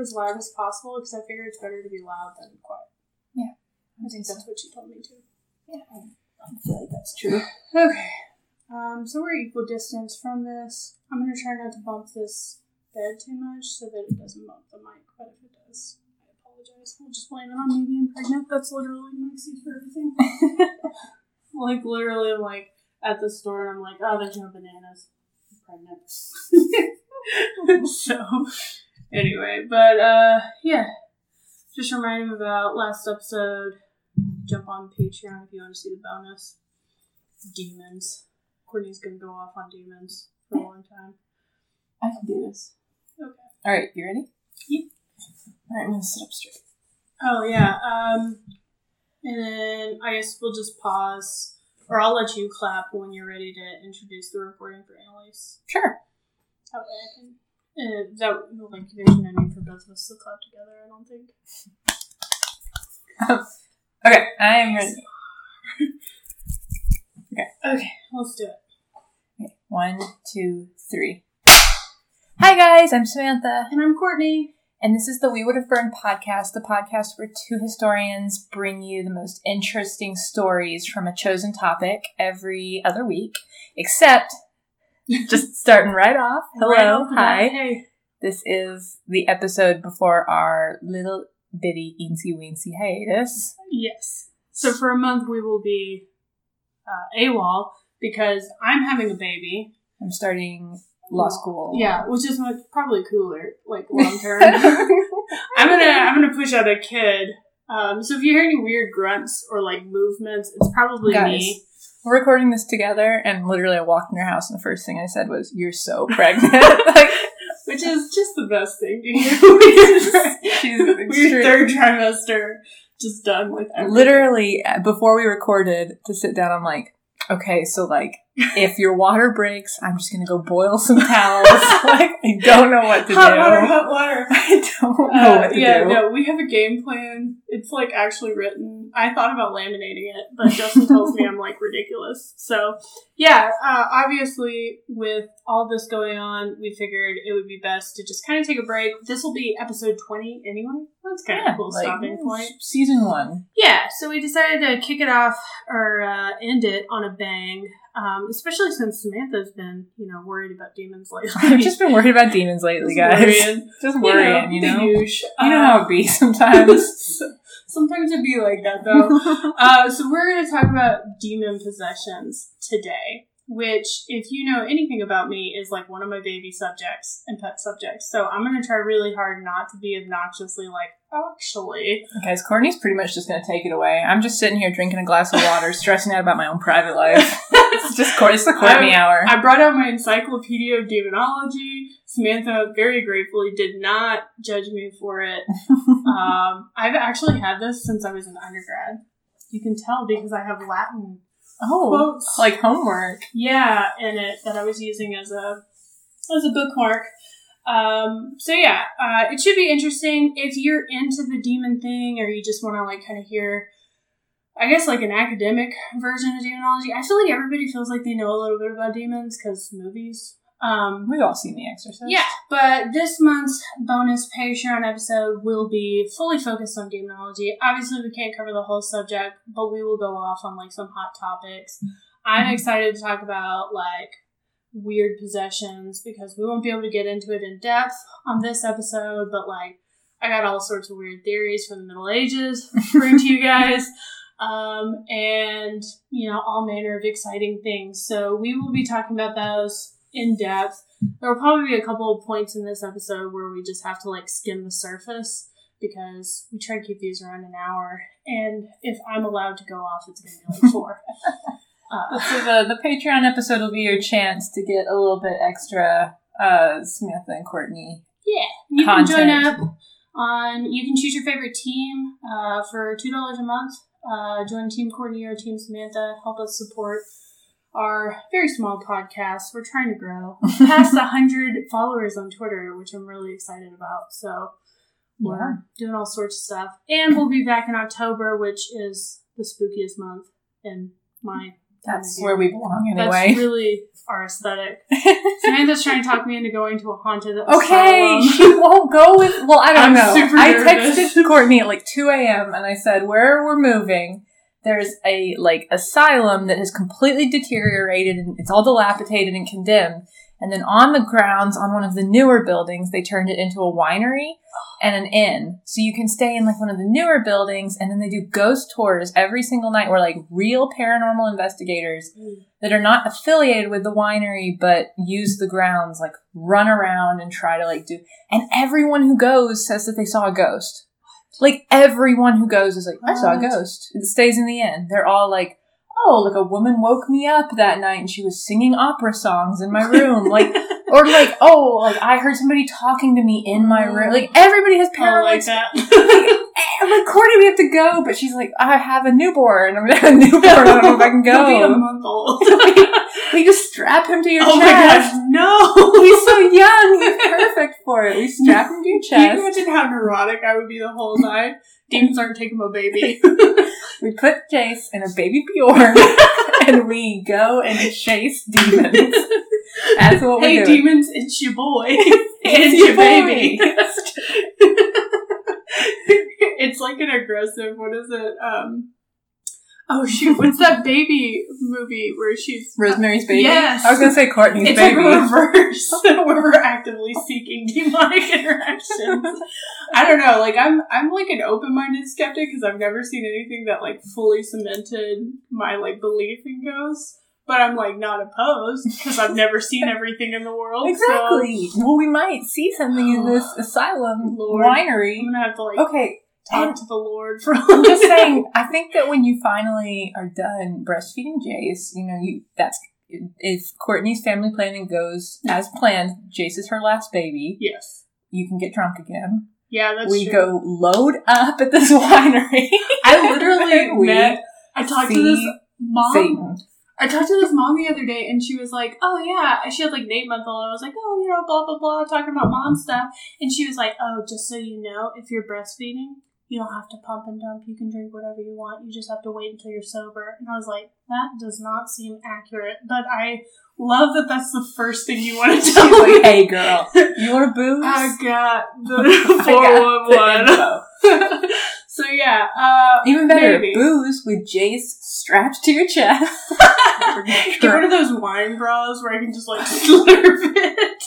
as loud as possible because I figure it's better to be loud than quiet. Yeah. I think that's what she told me too. Yeah, I feel like that's true. Okay. Um, so we're equal distance from this. I'm gonna try not to bump this bed too much so that it doesn't bump the mic, but if it does, I apologize. We'll just blame it on me being pregnant. That's literally my excuse for everything. like literally, I'm like at the store and I'm like, oh, there's no bananas. I'm pregnant. so anyway, but uh, yeah, just remind him about last episode. Jump on Patreon if you want to see the bonus. Demons. Courtney's gonna go off on demons for a long time. I can do this. Okay. All right, you ready? Yep. All right, I'm gonna sit up straight. Oh yeah. Um, and then I guess we'll just pause, or I'll let you clap when you're ready to introduce the recording for Anneliese. Sure. That way I can. Uh, that will like there's no need for both of us to clap together. I don't think. Okay, I am ready. Okay, Okay, let's do it. Okay, one, two, three. Hi guys, I'm Samantha, And I'm Courtney. and this is the We Would Have Burned podcast, the podcast where two historians bring you the most interesting stories from a chosen topic every other week. Except, just starting right off. Hello, Right off hi. Hey. This is the episode before our little bitty eensy weensy hiatus. Yes. So for a month we will be uh, AWOL because I'm having a baby. I'm starting law school. Yeah, which is probably cooler, like long term. I'm gonna I'm gonna push out a kid. Um, so if you hear any weird grunts or like movements, it's probably Guys. me. We're recording this together, and literally, I walked in your house, and the first thing I said was, "You're so pregnant." like, Which is just the best thing to hear. she's extreme- third trimester, just done with everything. literally uh, before we recorded to sit down. I'm like, okay, so like, if your water breaks, I'm just gonna go boil some towels. like, I don't know what to hot do. water, hot water. I don't know Uh, what to yeah, do. no, we have a game plan. It's like actually written. I thought about laminating it, but Justin tells me I'm like ridiculous. So, yeah, uh, obviously, with all this going on, we figured it would be best to just kind of take a break. This will be episode 20 anyway. That's kind of a cool like, stopping point. Season one. Yeah, so we decided to kick it off or uh, end it on a bang, um, especially since Samantha's been, you know, worried about demons lately. I've just been worried about demons lately, guys. worrying. Just worrying, you know. the huge. You know Uh, how it be sometimes. Sometimes it'd be like that though. uh, so we're going to talk about demon possessions today, which, if you know anything about me, is like one of my baby subjects and pet subjects. So I'm going to try really hard not to be obnoxiously like, actually. Guys, Courtney's pretty much just gonna take it away. I'm just sitting here drinking a glass of water, stressing out about my own private life. It's just it's the Courtney hour. I brought out my encyclopedia of demonology. Samantha very gratefully did not judge me for it. um, I've actually had this since I was an undergrad. You can tell because I have Latin oh, quotes. like homework. yeah in it that I was using as a as a bookmark. Um, so yeah, uh, it should be interesting if you're into the demon thing, or you just want to like kind of hear, I guess like an academic version of demonology. I feel like everybody feels like they know a little bit about demons because movies. Um, We've all seen The Exorcist. yeah, but this month's bonus Patreon episode will be fully focused on demonology. Obviously, we can't cover the whole subject, but we will go off on like some hot topics. I'm excited to talk about like weird possessions because we won't be able to get into it in depth on this episode, but like I got all sorts of weird theories from the Middle Ages to bring to you guys. Um, and you know, all manner of exciting things. So we will be talking about those in depth. There will probably be a couple of points in this episode where we just have to like skim the surface because we try to keep these around an hour. And if I'm allowed to go off, it's going to be like four. uh, So the the Patreon episode will be your chance to get a little bit extra uh Samantha and Courtney. yeah, you can join up on. You can choose your favorite team uh, for two dollars a month. Uh, join Team Courtney or Team Samantha. Help us support our very small podcast. We're trying to grow past a hundred followers on Twitter, which I'm really excited about. So we're Yeah. doing all sorts of stuff, and we'll be back in October, which is the spookiest month in my That's where we belong anyway. That's really our aesthetic. Samantha's trying to talk me into going to a haunted Okay, asylum. she won't go with. Well, I don't I'm know. I texted Courtney at like 2 a.m. and I said, "Where we're moving, there's a like asylum that has completely deteriorated and it's all dilapidated and condemned. And then on the grounds, on one of the newer buildings, they turned it into a winery and an inn. So you can stay in like one of the newer buildings, and then they do ghost tours every single night, where like real paranormal investigators mm. that are not affiliated with the winery but use the grounds like run around and try to like do and everyone who goes says that they saw a ghost like everyone who goes is like i saw a ghost. It stays in the end. They're all like oh like a woman woke me up that night and she was singing opera songs in my room. Like or like oh like i heard somebody talking to me in my room. Mm. Like everybody has I paranormal like that. I'm like, Courtney, we have to go. But she's like, I have a newborn. I'm gonna have a newborn. I don't know if I can He'll be a month old. we just strap him to your oh my chest. gosh, no! He's so young. He's perfect for it. We strap him to your Can you chest. imagine how neurotic I would be the whole time? Demons aren't taking my baby. We put Jace in a baby Bjorn, and we go and chase demons. That's what hey, we're doing. demons, it's your boy. It's it's your your baby. baby. It's like an aggressive, what is it? Um, oh shoot, what's that baby movie where she's Rosemary's Baby. Yes. I was gonna say Courtney's it's Baby. like reverse where we're actively seeking demonic interactions. I don't know, like I'm I'm like an open minded skeptic because I've never seen anything that like fully cemented my like belief in ghosts. But I'm like not opposed because I've never seen everything in the world. so exactly. Well, we might see something in this asylum Lord. winery. I'm gonna have to like Okay, talk and- to the Lord for I'm just saying. I think that when you finally are done breastfeeding Jace, you know, you that's if Courtney's family planning goes as planned. Jace is her last baby. Yes. You can get drunk again. Yeah, that's we true. go load up at this winery. I literally we met. I talked to this mom. Satan. I talked to this mom the other day, and she was like, "Oh yeah," she had like an eight month old. I was like, "Oh, you know, blah blah blah," talking about mom stuff, and she was like, "Oh, just so you know, if you're breastfeeding, you don't have to pump and dump. You can drink whatever you want. You just have to wait until you're sober." And I was like, "That does not seem accurate," but I love that that's the first thing you want to tell me. like, "Hey, girl, you want a booze?" I got the four one one. So yeah, uh, Even better, Maybe. booze with Jace strapped to your chest. get rid of those wine bras where I can just like slurp it.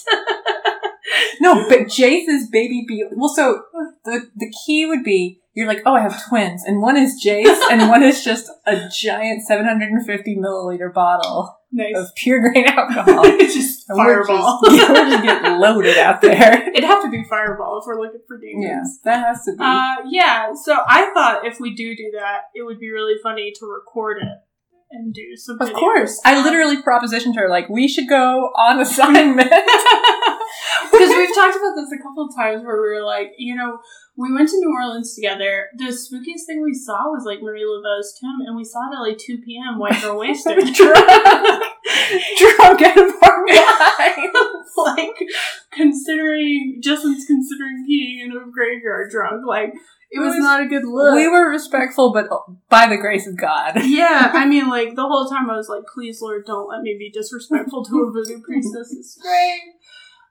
No, but Jace's baby be well. So the the key would be you're like, oh, I have twins, and one is Jace, and one is just a giant 750 milliliter bottle nice. of pure grain alcohol. it's just And we're fireball. just- we're just getting loaded out there. It'd have to be fireball if we're looking for demons. Yeah, that has to be. Uh, yeah. So I thought if we do do that, it would be really funny to record it and do some. of videos. course, I literally propositioned her like we should go on assignment. Because we've talked about this a couple of times where we were like, you know, we went to New Orleans together. The spookiest thing we saw was like Marie Laveau's tomb, and we saw it at like two p.m. White girl wasted. drunk, drunk out of our minds. like considering Justin's considering peeing in a graveyard drunk. Like it was, It was- not a good look. We were respectful, but oh, by the grace of God. yeah, I mean, like the whole time I was like, "Please, Lord, don't let me be disrespectful to a voodoo priestess. priestess's grave."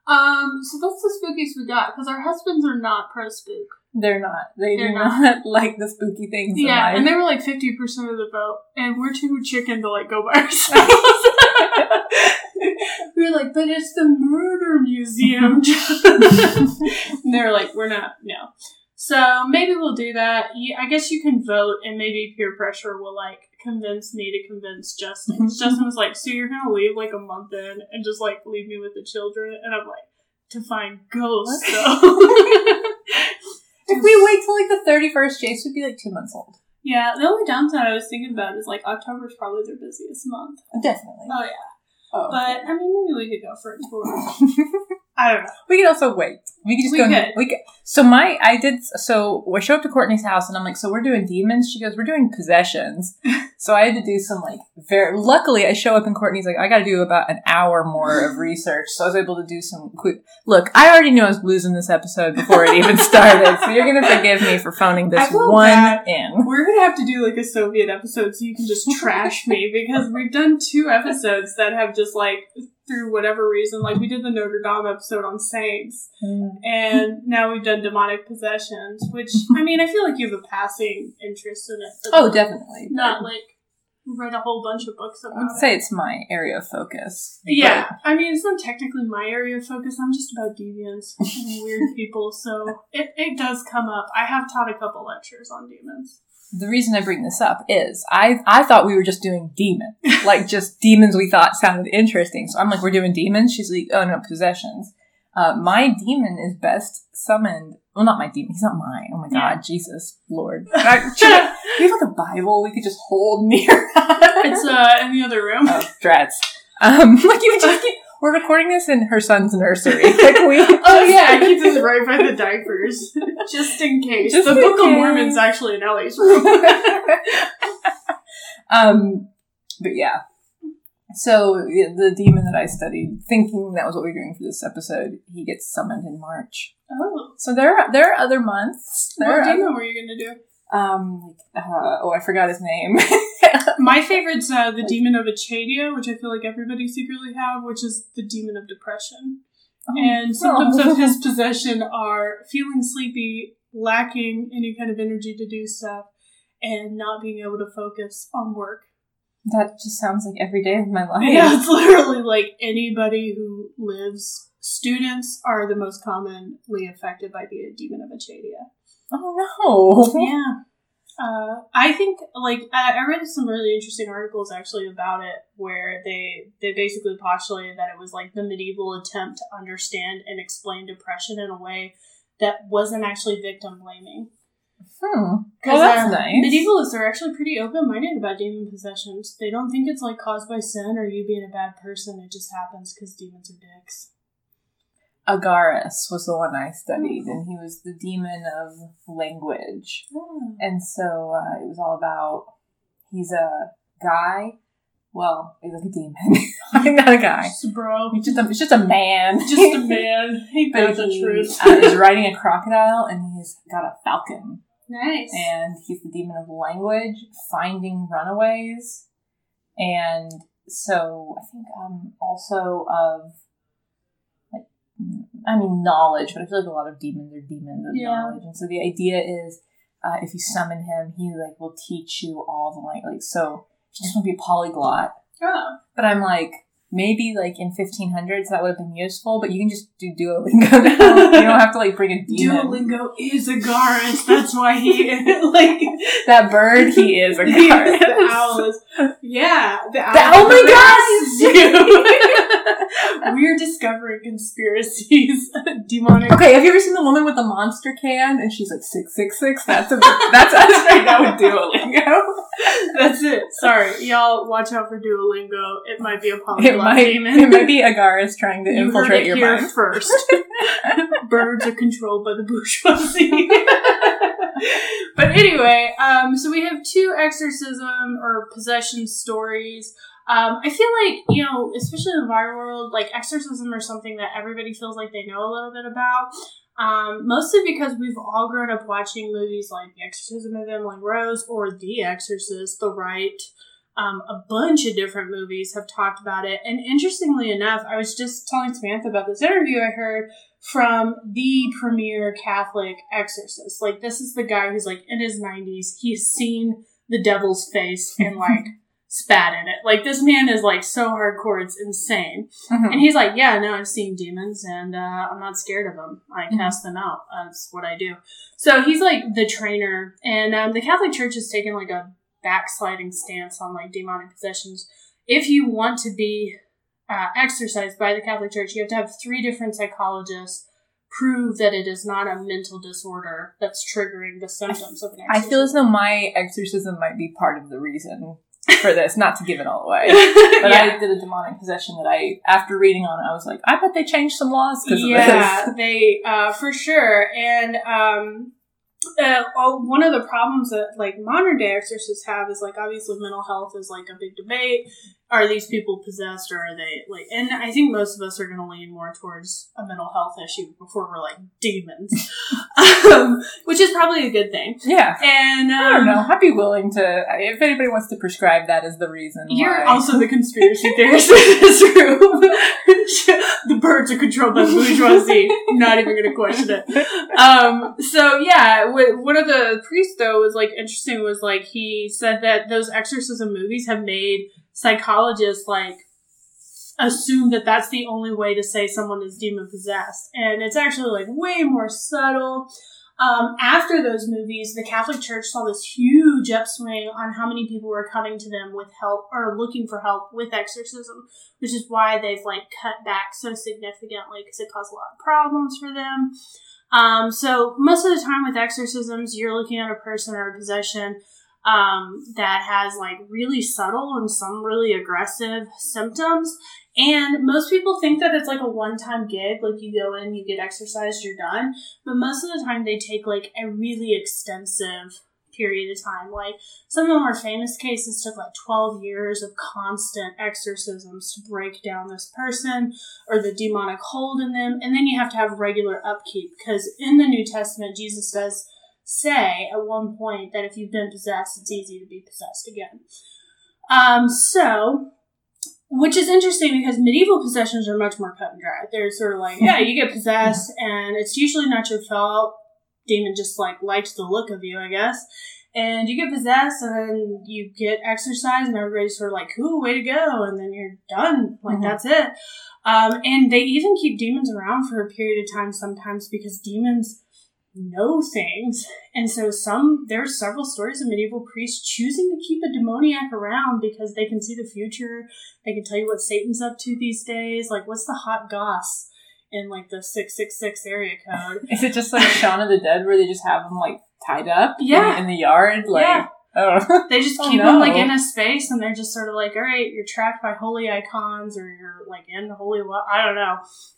Um, so that's the spookiest we got because our husbands are not pro spook. They're not. They They're do not. not. like the spooky things. Yeah, and they were like fifty percent of the vote, and we're too chicken to like go by ourselves. we were like, but it's the murder museum. and they were like, we're not. No. So maybe we'll do that. I guess you can vote, and maybe peer pressure will like convince me to convince Justin. Justin was like, "So you're gonna leave like a month in and just like leave me with the children?" And I'm like, "To find ghosts, though." if we wait till like the thirty first, Jace would be like two months old. Yeah, the only downside I was thinking about is like October's probably their busiest month. Definitely. Oh yeah, Oh. but I mean maybe we could go for a tour. I don't know. we can also wait. We could just We go. could. We could. So my, I did. So we show up to Courtney's house, and I'm like, "So we're doing demons?" She goes, "We're doing possessions." so I had to do some like very. Luckily, I show up, and Courtney's like, "I got to do about an hour more of research." So I was able to do some quick. Look, I already knew I was losing this episode before it even started, so you're gonna forgive me for phoning this one bad. in. We're gonna have to do like a Soviet episode so you can just trash me because we've done two episodes that have just like through whatever reason, like we did the Notre Dame episode on saints, mm. and now we've done demonic possessions. Which I mean, I feel like you have a passing interest in it. Oh, definitely. Not like read a whole bunch of books about I about would it. say it's my area of focus. Yeah, I mean, it's not technically my area of focus. I'm just about deviants and weird people, so it, it does come up. I have taught a couple lectures on demons. the reason I bring this up is I I thought we were just doing demon, like just demons we thought sounded interesting. So I'm like, we're doing demons. She's like, oh no, possessions. Uh, my demon is best summoned. Well, not my demon. He's not mine. Oh my Yeah. god, Jesus Lord. I- should- Do you have like a Bible we could just hold near? It's uh in the other room. oh, drats. Um, like you just keep. We're recording this in her son's nursery. Like we. Oh yeah, I keep this right by the diapers, just in case. Just the Book of case. Mormon's actually in Ellie's room. um, but yeah. So the demon that I studied, thinking that was what we were doing for this episode, he gets summoned in March. oh, So there are there are other months. There what demon were you gonna do? um uh, oh I forgot his name. My favorite's uh, the demon of Achadia, which I feel like everybody secretly have, which is the demon of depression. And symptoms Oh. of his possession are feeling sleepy, lacking any kind of energy to do stuff, and not being able to focus on work. That just sounds like every day of my life. Yeah, it's literally like anybody who lives. Students are the most commonly affected by the demon of Achadia. Oh no. Yeah. Uh, I think like I, I read some really interesting articles actually about it where they they basically postulated that it was like the medieval attempt to understand and explain depression in a way that wasn't actually victim blaming. Hmm. Because Well, that's uh, nice. medievalists are actually pretty open minded about demon possessions. They don't think it's like caused by sin or you being a bad person. It just happens because demons are dicks. Agares was the one I studied, and he was the demon of language. And so uh, it was all about he's a guy. Well, he's like a demon. I'm not a guy. Just a bro. He's just a, he's just a man. Just a man. He knows the truth. uh, is riding a crocodile, and he's got a falcon. Nice. And he's the demon of language, finding runaways, and so I think um also of like I mean knowledge, but I feel like a lot of demons are demons of Yeah. knowledge, and so the idea is uh, if you summon him, he like will teach you all the like like so. He just want to be a polyglot, Oh. but I'm like, maybe like in 1500s that would have been useful, but you can just do Duolingo now. you don't have to like bring a demon. Duolingo is Agares. That's why he like That bird, he is a guard. the owl is yeah. The owl. The- oh my god! We're discovering conspiracies, demonic. Okay, have you ever seen the woman with the monster can and she's like six six six? That's a, that's us right now with Duolingo. That's it. Sorry, y'all. Watch out for Duolingo. It might be a It polyglot might demon. it might be Agares trying to You infiltrate it your here mind. first. Birds are controlled by the bourgeoisie. but anyway, um, so we have two exorcism or possession stories. Um, I feel like, you know, especially in the viral world, like exorcism are something that everybody feels like they know a little bit about. Um, mostly because we've all grown up watching movies like The Exorcism of Emily Rose or The Exorcist, The Rite. Um, a bunch of different movies have talked about it. And interestingly enough, I was just telling Samantha about this interview I heard from the premier Catholic exorcist. Like, this is the guy who's like in his 90s. He's seen the devil's face and like spat in it. Like, this man is like so hardcore, it's insane. Mhm. And he's like, Yeah, no, I've seen demons and uh, I'm not scared of them. I Mhm. cast them out. That's what I do. So he's like the trainer. And um, the Catholic Church has taken like a backsliding stance on like demonic possessions. If you want to be uh, exercised by the Catholic Church, you have to have three different psychologists prove that it is not a mental disorder that's triggering the symptoms of an I feel as though my exorcism might be part of the reason for this, not to give it all away. But yeah. I did a demonic possession that I, after reading on it, I was like, I bet they changed some laws because yeah, of this. they uh, for sure. And um, uh, oh, one of the problems that like modern day exorcists have is like obviously mental health is like a big debate. Are these people possessed or are they like? And I think most of us are going to lean more towards a mental health issue before we're like demons, um, which is probably a good thing. Yeah. And um, I don't know. I'd be willing to, if anybody wants to prescribe that as the reason. You're why. also the conspiracy theorist in this room. the birds are controlled by the bourgeoisie. Not even going to question it. Um, so yeah, one of the priests though was like interesting. Was like he said that those exorcism movies have made psychologists like assume that that's the only way to say someone is demon possessed, and it's actually like way more subtle. Um, after those movies, the Catholic Church saw this huge upswing on how many people were coming to them with help or looking for help with exorcism, which is why they've like cut back so significantly because it caused a lot of problems for them. Um, so most of the time with exorcisms, you're looking at a person or a possession um, that has like really subtle and some really aggressive symptoms. And most people think that it's like a one time gig, like you go in, you get exercised, you're done. But most of the time, they take like a really extensive period of time. Like some of the more famous cases took like 12 years of constant exorcisms to break down this person or the demonic hold in them. And then you have to have regular upkeep because in the New Testament, Jesus does say at one point that if you've been possessed, it's easy to be possessed again. Um, so, which is interesting because medieval possessions are much more cut and dry. They're sort of like, yeah, you get possessed, and it's usually not your fault. Demon just like likes the look of you, I guess. And you get possessed, and then you get exercised, and everybody's sort of like, "Cool, way to go!" And then you're done. Like Mhm. that's it. Um, and they even keep demons around for a period of time sometimes because demons know things. And so some there's several stories of medieval priests choosing to keep a demoniac around because they can see the future. They can tell you what Satan's up to these days. Like what's the hot goss in like the six six six area code. Is it just like Shaun of the Dead where they just have them like tied up Yeah. in, the yard? Like, Yeah. oh. They just Oh, keep them like in a space and they're just sort of like, all right, you're trapped by holy icons or you're like in holy what I don't know.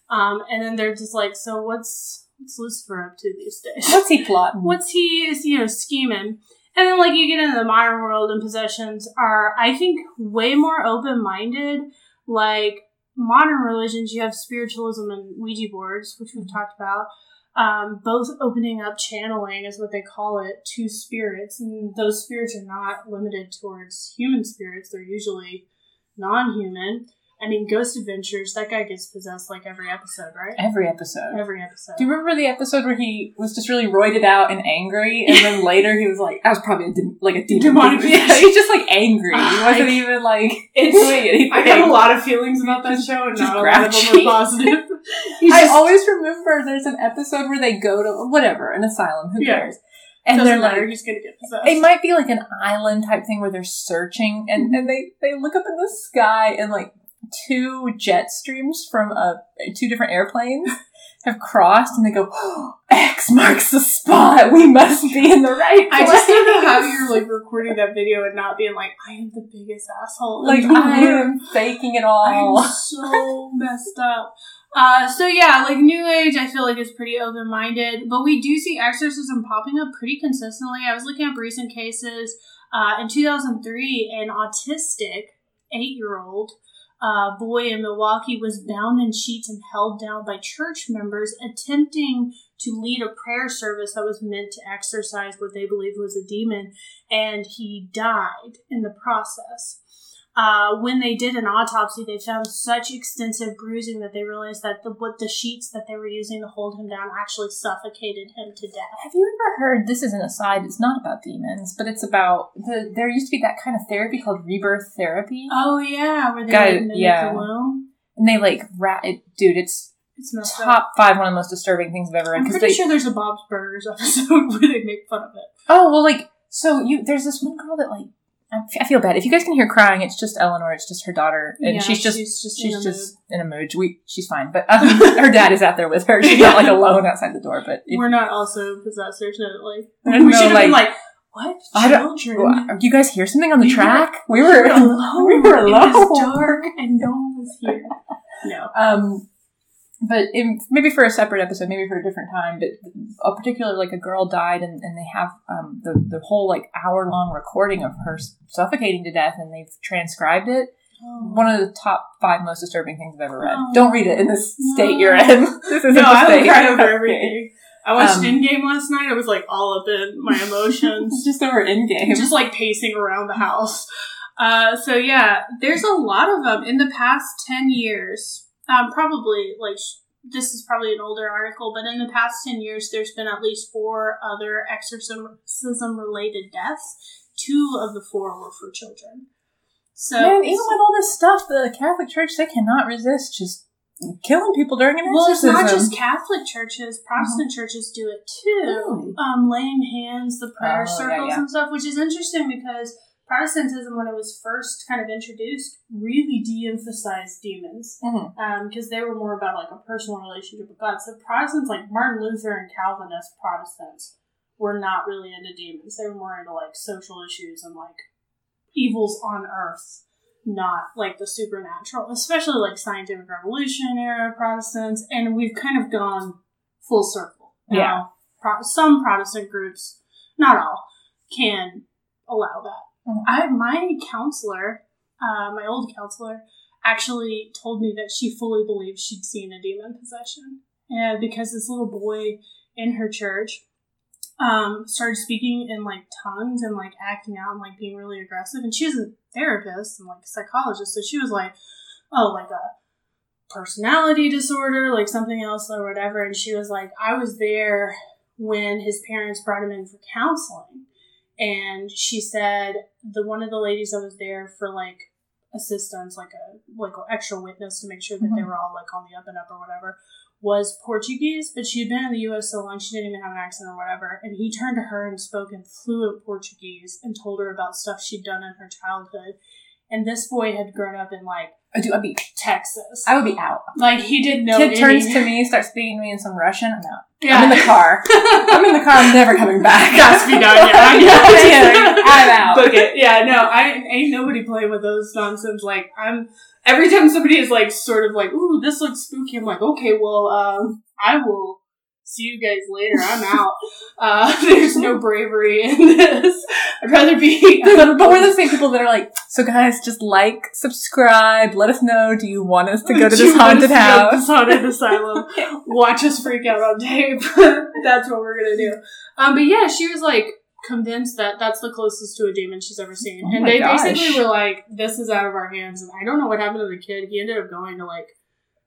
Um, and then they're just like, so what's what's Lucifer up to these days? What's he plotting? what's he is you know scheming? And then like you get into the modern world and possessions are i think way more open-minded. Like modern religions you have spiritualism and ouija boards which we've talked about um, both opening up channeling is what they call it to spirits. And those spirits are not limited towards human spirits. They're usually non-human i mean ghost adventures that guy gets possessed like every episode right Every episode. every episode Do you remember the episode where he was just really roided out and angry, and then later he was like, "I was probably a dem- like a demon." Yeah, he's just like angry. He ah, wasn't even like It's- doing anything. I have a lot of feelings about that show, and just not a lot of them grouchy. positive. I just- always remember there's an episode where they go to whatever an asylum. Who Yeah. cares? And doesn't they're matter. like, he's gonna get possessed. it might be like an island type thing where they're searching, and, and they they look up in the sky and like two jet streams from uh, two different airplanes have crossed, and they go, "X marks the spot. We must be in the right." place. I just don't know how you're like recording that video and not being like, I am the biggest asshole. like I am faking it all. I'm so messed up. Uh, so yeah, like New Age, I feel like is pretty open minded, but we do see exorcism popping up pretty consistently. I was looking up recent cases. Uh, in 2003, an autistic eight year old uh, boy in Milwaukee was bound in sheets and held down by church members attempting to lead a prayer service that was meant to exorcise what they believed was a demon, and he died in the process uh, when they did an autopsy, they found such extensive bruising that they realized that the what the sheets that they were using to hold him down actually suffocated him to death. Have you ever heard? This is an aside. It's not about demons, but it's about the. There used to be that kind of therapy called rebirth therapy, Oh yeah, where they Guy- like, yeah. the womb. and they like rat. It, dude, it's It's messed up. top five one of the most disturbing things I've ever read. I'm pretty they, sure there's a Bob's Burgers episode where they make fun of it. Oh well, like so you. There's this one girl that like. I feel bad. If you guys can hear crying, it's just Eleanor. It's just her daughter, and Yeah, she's just she's just she's in a just in a mood. We she's fine, but um, her dad is out there with her. She's not like alone outside the door. But it- We're not also possessors, no, like we should have been like, What? I don't- Children? Do you guys hear something on the We track? We We were were alone. We were It alone. was dark and no one was here. No. Um, but in, maybe for a separate episode, maybe for a different time. But a particular like a girl died, and, and they have um the the whole like hour long recording of her suffocating to death, and they've transcribed it. One of the top five most disturbing things I've ever read. Oh. Don't read it in this state No. you're in. this isn't No, I state. cry over everything. I watched Um, Endgame last night. I was like all up in my emotions. Just over Endgame. just like pacing around the house. Uh, so yeah, there's a lot of them in the past ten years. Um, probably like sh- this is probably an older article, but in the past ten years, there's been at least four other exorcism related deaths. Two of the four were for children. So Man, even with all this stuff, the Catholic Church they cannot resist just killing people during an well, it's not just Catholic churches; Protestant churches do it too. Really? Um, laying hands, the prayer Oh, yeah, circles yeah. and stuff, which is interesting because Protestantism, when it was first kind of introduced, really de-emphasized demons mm-hmm. um, because they were more about like a personal relationship with God. So Protestants, like Martin Luther and Calvinist Protestants, were not really into demons. They were more into like social issues and like evils on earth, not like the supernatural. Especially like scientific revolution era Protestants, and we've kind of gone full circle. Now, Yeah. Pro- some Protestant groups, not all, can allow that. Mhm. I my counselor, uh, my old counselor, actually told me that she fully believed she'd seen a demon possession, and because this little boy in her church um, started speaking in like tongues and like acting out and like being really aggressive, and she was a therapist and like a psychologist, so she was like, oh, like a personality disorder, like something else or whatever, and she was like, I was there when his parents brought him in for counseling and she said the one of the ladies that was there for like assistance like a like an extra witness to make sure that they Mhm. were all like on the up and up or whatever was portuguese but she had been in the us so long she didn't even have an accent or whatever and he turned to her and spoke in fluent portuguese and told her about stuff she'd done in her childhood and this boy had grown up in like I do. I'd be. texas I would be out. like he didn't know Kid turns to me, starts speaking to me in some Russian. I'm out. yeah. I'm in the car. I'm in the car. I'm never coming back. To be done. Yeah, I know Yeah, what you're yeah, saying. I'm out. Book it. Yeah, no, I ain't nobody playing with those nonsense. Like I'm every time somebody is like sort of like, ooh, this looks spooky. I'm like, okay, well, um, I will see you guys later. I'm out. Uh, there's no bravery in this. I'd rather be. but we're the same people that are like, so guys, just like, subscribe, let us know. Do you want us to go to this haunted to go to house? This haunted asylum. Watch us freak out on tape. that's what we're gonna do. Um, but yeah, she was like convinced that that's the closest to a demon she's ever seen, Oh and they gosh. basically were like, "This is out of our hands." And I don't know what happened to the kid. He ended up going to like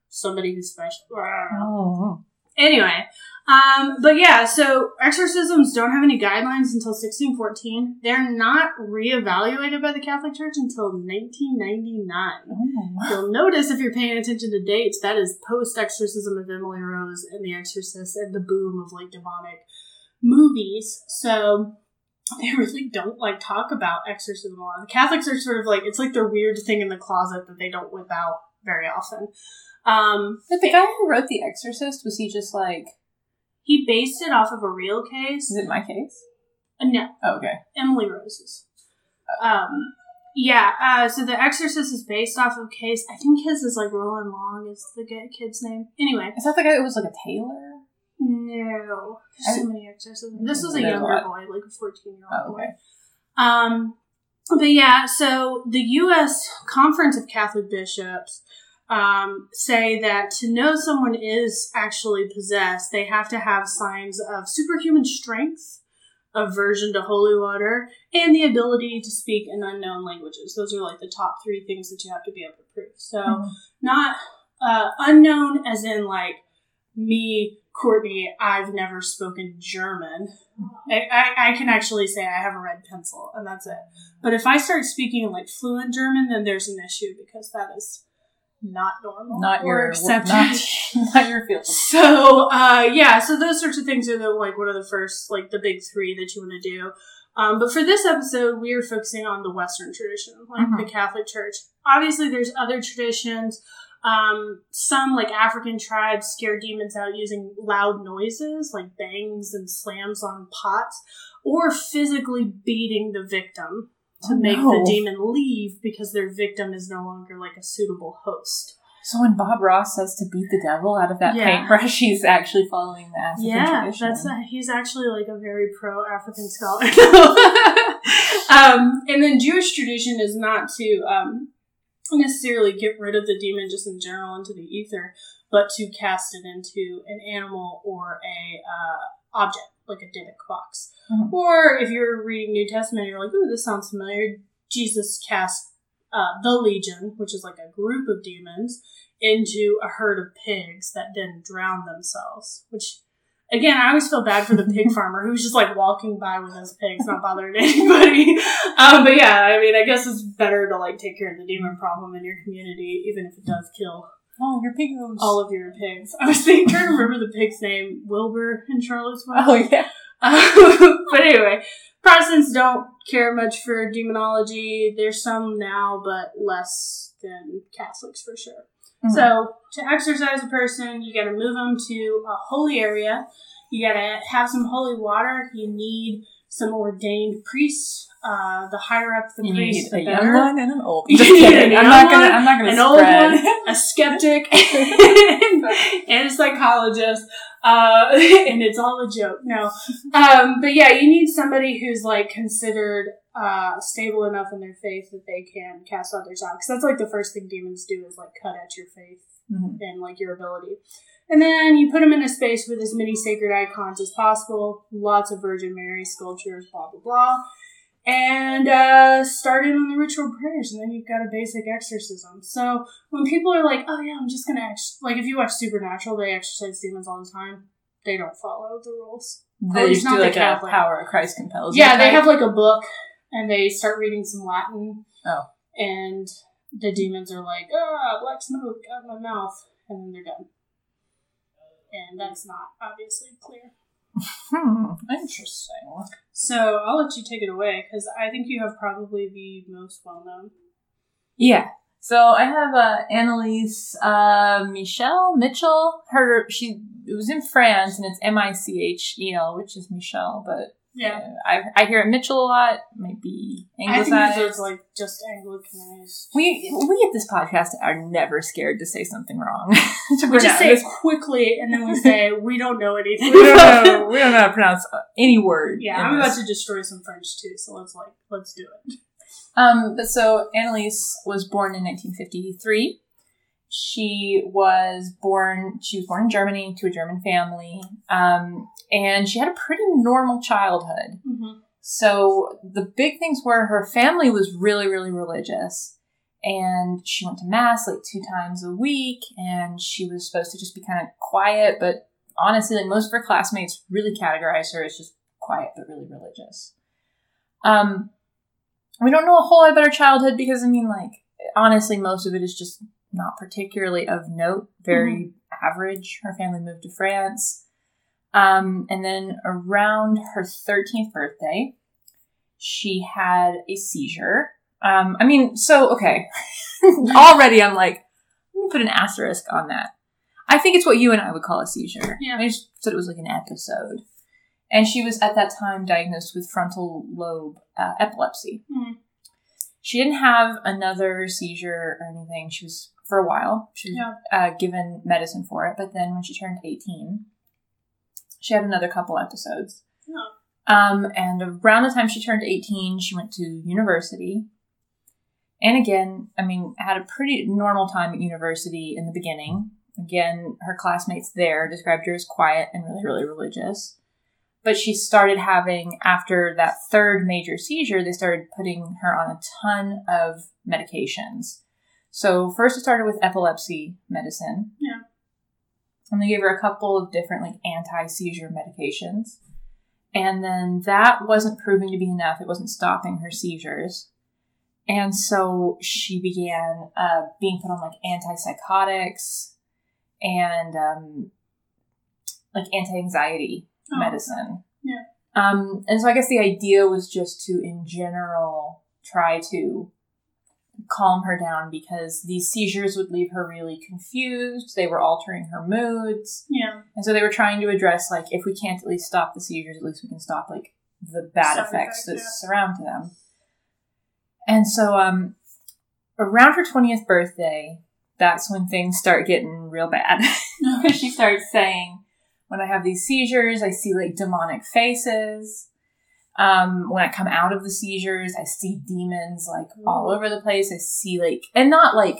somebody who's special. I don't know. Oh. Anyway, um, but yeah, so exorcisms don't have any guidelines until 1614. They're not reevaluated by the Catholic Church until 1999. Oh. You'll notice if you're paying attention to dates, that is post exorcism of Emily Rose and The Exorcist and the boom of like demonic movies. So they really don't like talk about exorcism a lot. The Catholics are sort of like it's like their weird thing in the closet that they don't whip out very often. Um, But the guy who wrote The Exorcist, was he just like, he based it off of a real case. is it my case? Uh, no, Oh, okay. Emily Rose's. Um, yeah. Uh, so The Exorcist is based off of case. I think his is like Roland Long is the kid's name. Anyway, Is that the guy who was like a tailor? no, there's so many exorcisms. This was a younger boy, like a fourteen-year-old Oh, boy. okay. Um, but yeah, so the U.S. Conference of Catholic Bishops um, say that to know someone is actually possessed, they have to have signs of superhuman strength, aversion to holy water, and the ability to speak in unknown languages. Those are like the top three things that you have to be able to prove. So, Mhm. not uh, unknown as in like me, Courtney, I've never spoken German. I, I, I can actually say I have a red pencil, and that's it. But if I start speaking like fluent German, then there's an issue because that is not normal, Not or your, accepted. not, not your field. So, uh, yeah, so those sorts of things are the, like, one of the first, like, the big three that you want to do. Um, but for this episode, we are focusing on the Western tradition, like Mhm. the Catholic Church. Obviously, there's other traditions. Um, some, like African tribes, scare demons out using loud noises, like bangs and slams on pots, or physically beating the victim to Oh, make no. the demon leave because their victim is no longer like a suitable host. So when Bob Ross says to beat the devil out of that Yeah. paintbrush, he's actually following the African yeah, tradition. that's he's actually like a very pro African scholar. um, and then Jewish tradition is not to um, necessarily get rid of the demon just in general into the ether, but to cast it into an animal or a uh, object like a dybbuk box. Mhm. Or if you're reading New Testament, you're like, "Ooh, this sounds familiar." Jesus cast uh, the legion, which is like a group of demons, into a herd of pigs that then drowned themselves. Which, again, I always feel bad for the pig farmer who's just like walking by with his pigs, not bothering anybody. Um, but yeah, I mean, I guess it's better to like take care of the demon problem in your community, even if it does kill oh, your pigos. all of your pigs. I was thinking, trying to remember the pig's name, Wilbur in Charlottesville. oh yeah. Um, but anyway, Protestants don't care much for demonology. There's some now, but less than Catholics for sure. Mhm. So to exorcise a person, you got to move them to a holy area. You got to have some holy water. You need some ordained priests. Uh, the higher up the you priest, need the a better. young one and an old. You Just kidding. I'm not gonna. I'm not gonna an old one, a skeptic, and a psychologist. Uh, and it's all a joke. No. Um, but yeah, you need somebody who's like considered uh, stable enough in their faith that they can cast others out. Because that's like the first thing demons do is like cut at your faith Mhm. and like your ability. And then you put them in a space with as many sacred icons as possible, lots of Virgin Mary sculptures, blah blah blah, and uh, started on the ritual prayers, and then you've got a basic exorcism. So when people are like, "Oh yeah, I'm just gonna ex-, like," if you watch Supernatural, they exorcise demons all the time. They don't follow the rules. They just do the like a power of Christ compels. Yeah, they type. have like a book, and they start reading some Latin. Oh. And the demons are like, ah, black smoke out of my mouth, and then they're done. And that's not obviously clear. Hmm. Interesting. So I'll let you take it away because I think you have probably the most well known. Yeah. So I have uh, Anneliese uh, Michelle Mitchell. Her she it was in France and it's M I C H E L, which is Michelle, but Yeah. I I hear it Mitchell a lot. Maybe I think anglicized. it's like just Anglicanized. we we at this podcast are never scared to say something wrong. to We just say it quickly and then we say we don't know anything. we don't know. We don't know how to pronounce any word. Yeah, I'm this. about to destroy some French too, so let's like let's do it. Um, but so Anneliese was born in 1953. She was born. She was born in Germany to a German family, um, and she had a pretty normal childhood. Mm-hmm. So the big things were her family was really, really religious, and she went to mass like two times a week, and she was supposed to just be kind of quiet. But honestly, like most of her classmates, really categorize her as just quiet but really religious. Um, we don't know a whole lot about her childhood because I mean, like honestly, most of it is just not particularly of note. Very average. Her family moved to France. Um, and then around her 13th birthday, she had a seizure. Um, I mean, so, okay. Already I'm like, let me put an asterisk on that. I think it's what you and I would call a seizure. Yeah. I just said it was like an episode. And she was at that time diagnosed with frontal lobe uh, epilepsy. Hmm. She didn't have another seizure or anything. She was, for a while, she was Yeah. uh, given medicine for it. But then when she turned 18, she had another couple episodes. Oh. Um, and around the time she turned 18, she went to university. And again, I mean, had a pretty normal time at university in the beginning. Again, her classmates there described her as quiet and really, really religious. But she started having, after that third major seizure, they started putting her on a ton of medications. So first it started with epilepsy medicine. Yeah. And they gave her a couple of different like anti-seizure medications. And then that wasn't proving to be enough. It wasn't stopping her seizures. And so she began uh, being put on like antipsychotics and um, like anti-anxiety Oh, medicine. Yeah. Um, and so I guess the idea was just to, in general, try to calm her down because these seizures would leave her really confused. They were altering her moods. Yeah. And so they were trying to address, like, if we can't at least stop the seizures, at least we can stop, like, the bad Side effects that effects, surround them. And so, um, around her twentieth birthday, that's when things start getting real bad. she starts saying, "When I have these seizures, I see like demonic faces." Um, when I come out of the seizures, I see demons like all over the place. I see like, and not like,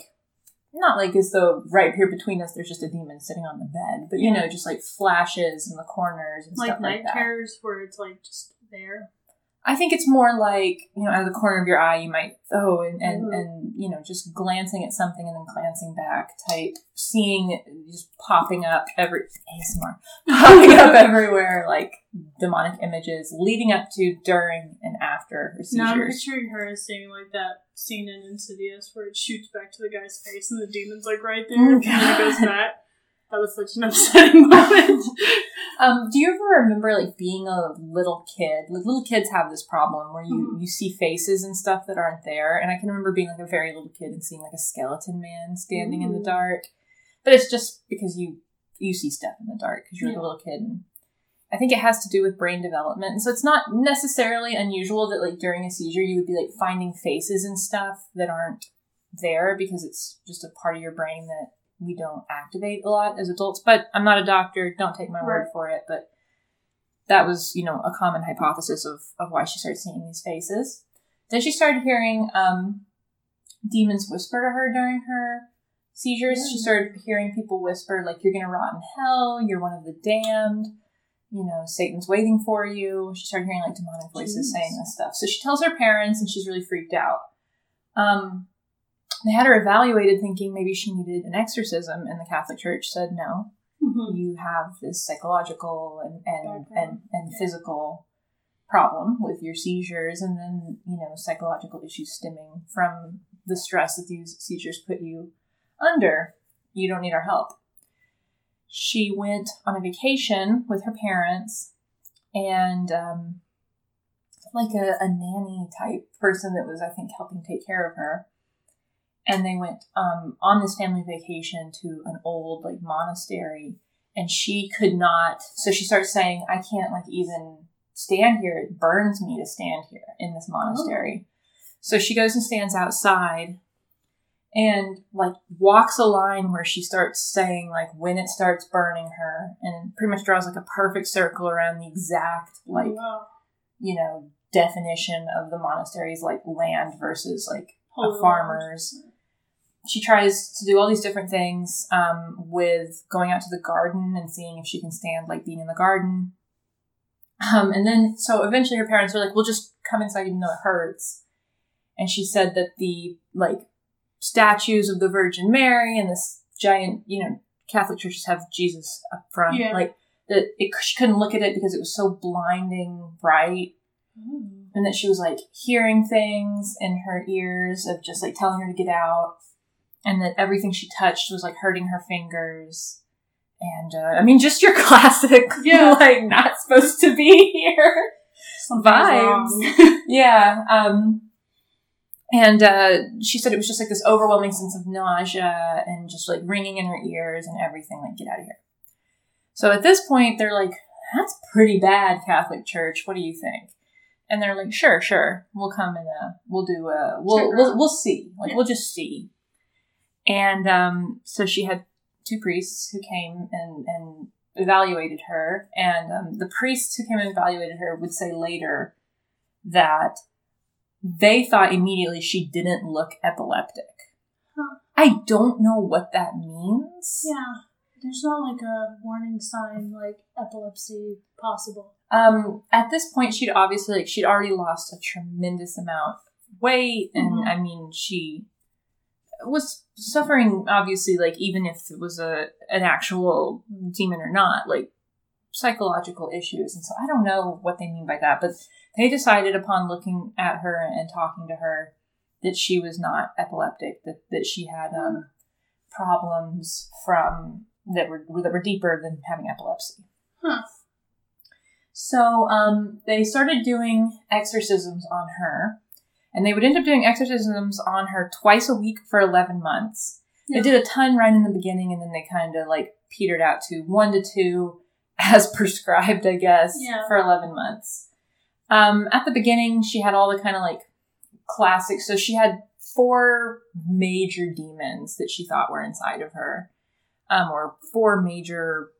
not like as though right here between us there's just a demon sitting on the bed, but you Yeah. know, just like flashes in the corners and like stuff night like that. terrors where it's like just there. I think it's more like, you know, out of the corner of your eye, you might, oh, and, and, Mhm. and, you know, just glancing at something and then glancing back type, seeing just popping up every, ASMR, popping up everywhere, like demonic images leading up to, during, and after her Now I'm picturing her as seeing like that scene in Insidious where it shoots back to the guy's face and the demon's like right there, Oh, and goes back. That was such an upsetting moment. Um, do you ever remember like being a little kid? Like little kids have this problem where you Mhm. you see faces and stuff that aren't there. And I can remember being like a very little kid and seeing like a skeleton man standing in the dark. But it's just because you you see stuff in the dark because you're like Yeah. a little kid. And I think it has to do with brain development. And so it's not necessarily unusual that like during a seizure you would be like finding faces and stuff that aren't there because it's just a part of your brain that we don't activate a lot as adults. But I'm not a doctor, don't take my word for it. But that was, you know, a common hypothesis of, of why she started seeing these faces. Then she started hearing um, demons whisper to her during her seizures. She Mm. started hearing people whisper, like, you're going to rot in hell, you're one of the damned, you know, Satan's waiting for you. She started hearing like demonic voices Jeez. saying this stuff. So she tells her parents and she's really freaked out. Um, they had her evaluated thinking maybe she needed an exorcism, and the Catholic Church said no. Mhm. you have this psychological and and, and, and physical problem with your seizures and then you know psychological issues stemming from the stress that these seizures put you under. You don't need our help. She went on a vacation with her parents and um, like a, a nanny type person that was i think helping take care of her and they went um, on this family vacation to an old like monastery and she could not so she starts saying i can't like even stand here it burns me to stand here in this monastery so she goes and stands outside and like walks a line where she starts saying like when it starts burning her and pretty much draws like a perfect circle around the exact like wow. you know definition of the monastery's like land versus like a farmer's. She tries to do all these different things um, with going out to the garden and seeing if she can stand like being in the garden. Um, and then, so eventually her parents were like, we'll just come inside even though it hurts. And she said that the like statues of the Virgin Mary and this giant, you know, Catholic churches have Jesus up front. Yeah. Like that it, she couldn't look at it because it was so blinding bright Ooh. and that she was like hearing things in her ears of just like telling her to get out and that everything she touched was like hurting her fingers. And uh, i mean just your classic Yeah. like not supposed to be here vibes. yeah um and uh, she said it was just like this overwhelming sense of nausea and just like ringing in her ears and everything like get out of here. So at this point they're like that's pretty bad catholic church. What do you think? And they're like sure sure. We'll come and uh, we'll do uh we'll, we'll we'll see. Like we'll just see and um so she had two priests who came and and evaluated her and um, the priests who came and evaluated her would say later that they thought immediately she didn't look epileptic Huh. i don't know what that means Yeah. There's not like a warning sign like epilepsy possible. um at this point she'd obviously like she'd already lost a tremendous amount of weight and Mhm. i mean she was suffering obviously like even if it was a an actual demon or not like psychological issues. And so i don't know what they mean by that but they decided upon looking at her and talking to her that she was not epileptic that, that she had um, problems from that were that were deeper than having epilepsy. Huh. so um, they started doing exorcisms on her, and they would end up doing exorcisms on her twice a week for 11 months. Yeah. They did a ton right in the beginning, and then they kind of like petered out to one to two as prescribed, I guess, Yeah. for 11 months. Um, at the beginning, she had all the kind of like classic. So she had four major demons that she thought were inside of her, um, or four major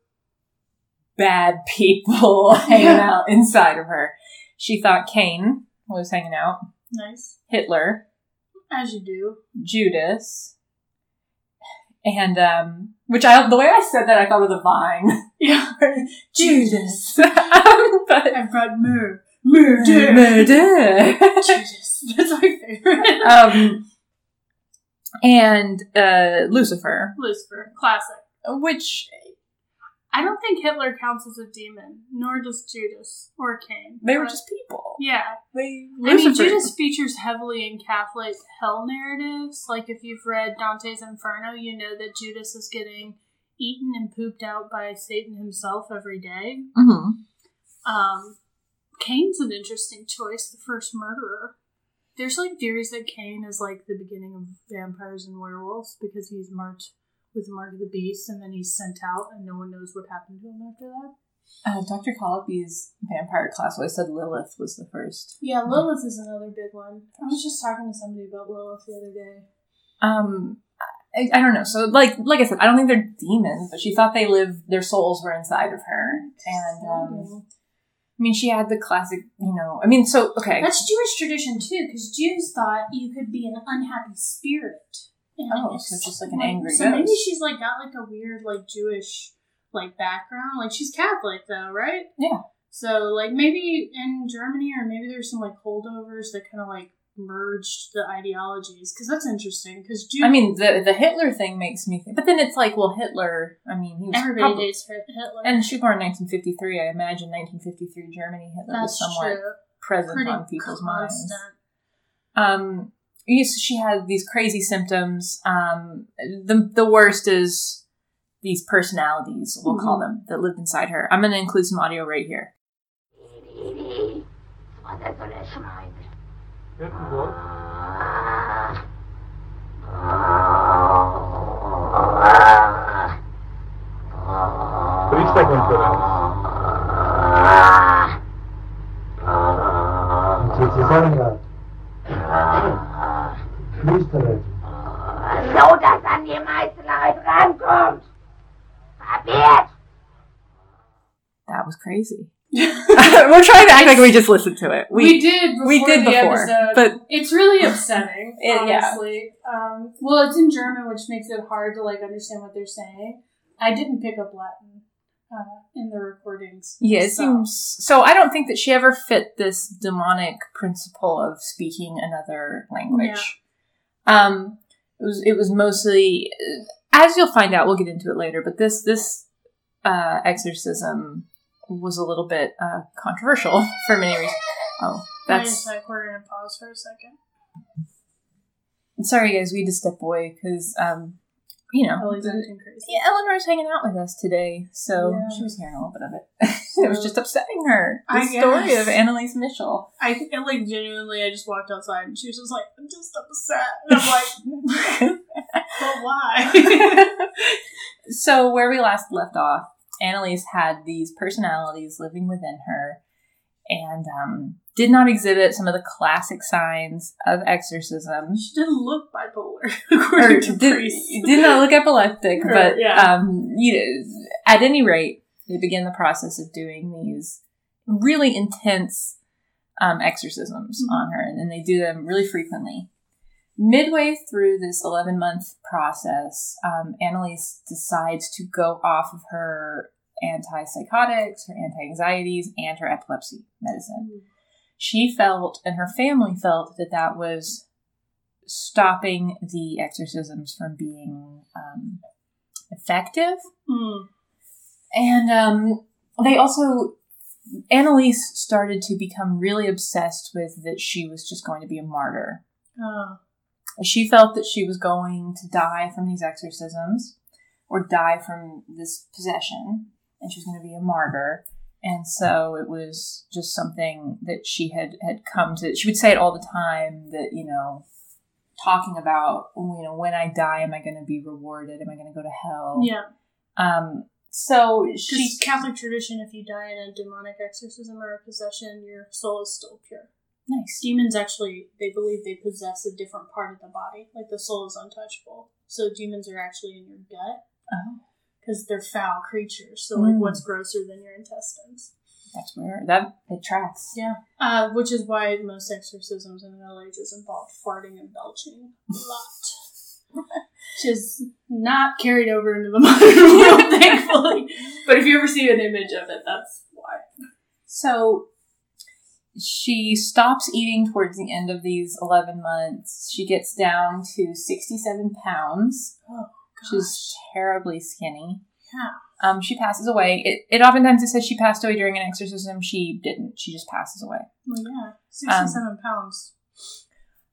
bad people hanging out inside of her. She thought Cain was hanging out, Nice. Hitler, As you do. Judas, and um, which I the way I said that I thought of the vine. Yeah. Judas. Um, but I brought myrrh. Murder. Murder. Judas. That's my favorite. um, and uh, Lucifer, Lucifer. Classic. which I don't think Hitler counts as a demon, nor does Judas or Cain. they were just people. Yeah. They I mean, Judas features heavily in Catholic hell narratives. Like, if you've read Dante's Inferno, you know that Judas is getting eaten and pooped out by Satan himself every day. Mhm. Um, Cain's an interesting choice, the first murderer. There's like theories that Cain is like the beginning of vampires and werewolves because he's marked with the mark of the beast and then he's sent out and no one knows what happened to him after that. Uh, Dr. Colopy's vampire class I said Lilith was the first. Yeah, Lilith is another big one. I was just talking to somebody about Lilith the other day. Um, I, I don't know. So, like, like I said, I don't think they're demons, but she thought they lived. Their souls were inside of her, and um, I mean, she had the classic. You know, I mean, so okay. That's Jewish tradition too, because Jews thought you could be an unhappy spirit. And Oh, so just like an angry So maybe she's like got like a weird like Jewish like background. Like she's Catholic though, right? Yeah. So like maybe in Germany or maybe there's some like holdovers that kind of like merged the ideologies because that's interesting because Jews. I mean, the the Hitler thing makes me think, but then it's like, well, Hitler. I mean, he was everybody probably, dates Hitler. and she born in 1953. I imagine 1953 Germany, Hitler that's was somewhat true. present Pretty on people's minds. Um, she had these crazy symptoms. Um, the the worst is these personalities, we'll call them, that lived inside her. I'm going to include some audio right here. Wat dat voor een schijn. Irgendwo. Flüstere. So, dass an die meisten Leute rankommt. Kapiert? That was crazy. We're trying to act like we just listened to it. We, We, did before we did the before, episode, but it's really upsetting. It- yeah. honestly, um, well, it's in German, which makes it hard to like understand what they're saying. I didn't pick up Latin uh, in the recordings. yeah, it so- seems so. I don't think that she ever fit this demonic principle of speaking another language. Um, it was it was mostly, as you'll find out. We'll get into it later, but this this uh, exorcism was a little bit uh, controversial for many reasons. Oh, that's we're gonna pause for a second. sorry, guys. We had to step away because um, you know, Ellie's the- crazy. Yeah, Eleanor's hanging out with us today, so Yeah. she was hearing a little bit of it. it was just upsetting her. The I story guess. of Anneliese Mitchell. I think, like, genuinely, I just walked outside and she was just like, I'm just upset. And I'm like, but why? so where we last left off, Anneliese had these personalities living within her, and um, did not exhibit some of the classic signs of exorcism. she didn't look bipolar, Or according to did, priests. did not look epileptic, Right, but yeah. um, you know, at any rate, they began the process of doing these really intense um, exorcisms Mhm. on her, and, and they do them really frequently. Midway through this 11 month process, um, Anneliese decides to go off of her antipsychotics, her anti anxieties, and her epilepsy medicine. She felt, and her family felt, that that was stopping the exorcisms from being um, effective. Mm. And um, they also, Anneliese started to become really obsessed with that she was just going to be a martyr. Uh, She felt that she was going to die from these exorcisms or die from this possession, and she was going to be a martyr. And so it was just something that she had, had come to. She would say it all the time that, you know, talking about, you know, when I die, am I going to be rewarded? Am I going to go to hell? yeah. Um, so Because she Catholic tradition, if you die in a demonic exorcism or a possession, your soul is still pure. nice. Demons actually, they believe they possess a different part of the body. Like the soul is untouchable. So demons are actually in your gut Oh, because they're foul creatures. So like, Mm. what's grosser than your intestines? that's weird. That it tracks. Yeah. Uh, which is why most exorcisms in the Middle Ages involved farting and belching a lot. which is not carried over into the modern world, thankfully. But if you ever see an image of it, that's why. So she stops eating towards the end of these 11 months. She gets down to 67 pounds, Oh, which is terribly skinny. Yeah. Um, she passes away. It, it oftentimes it says she passed away during an exorcism. She didn't. She just passes away. Well, yeah. 67 pounds.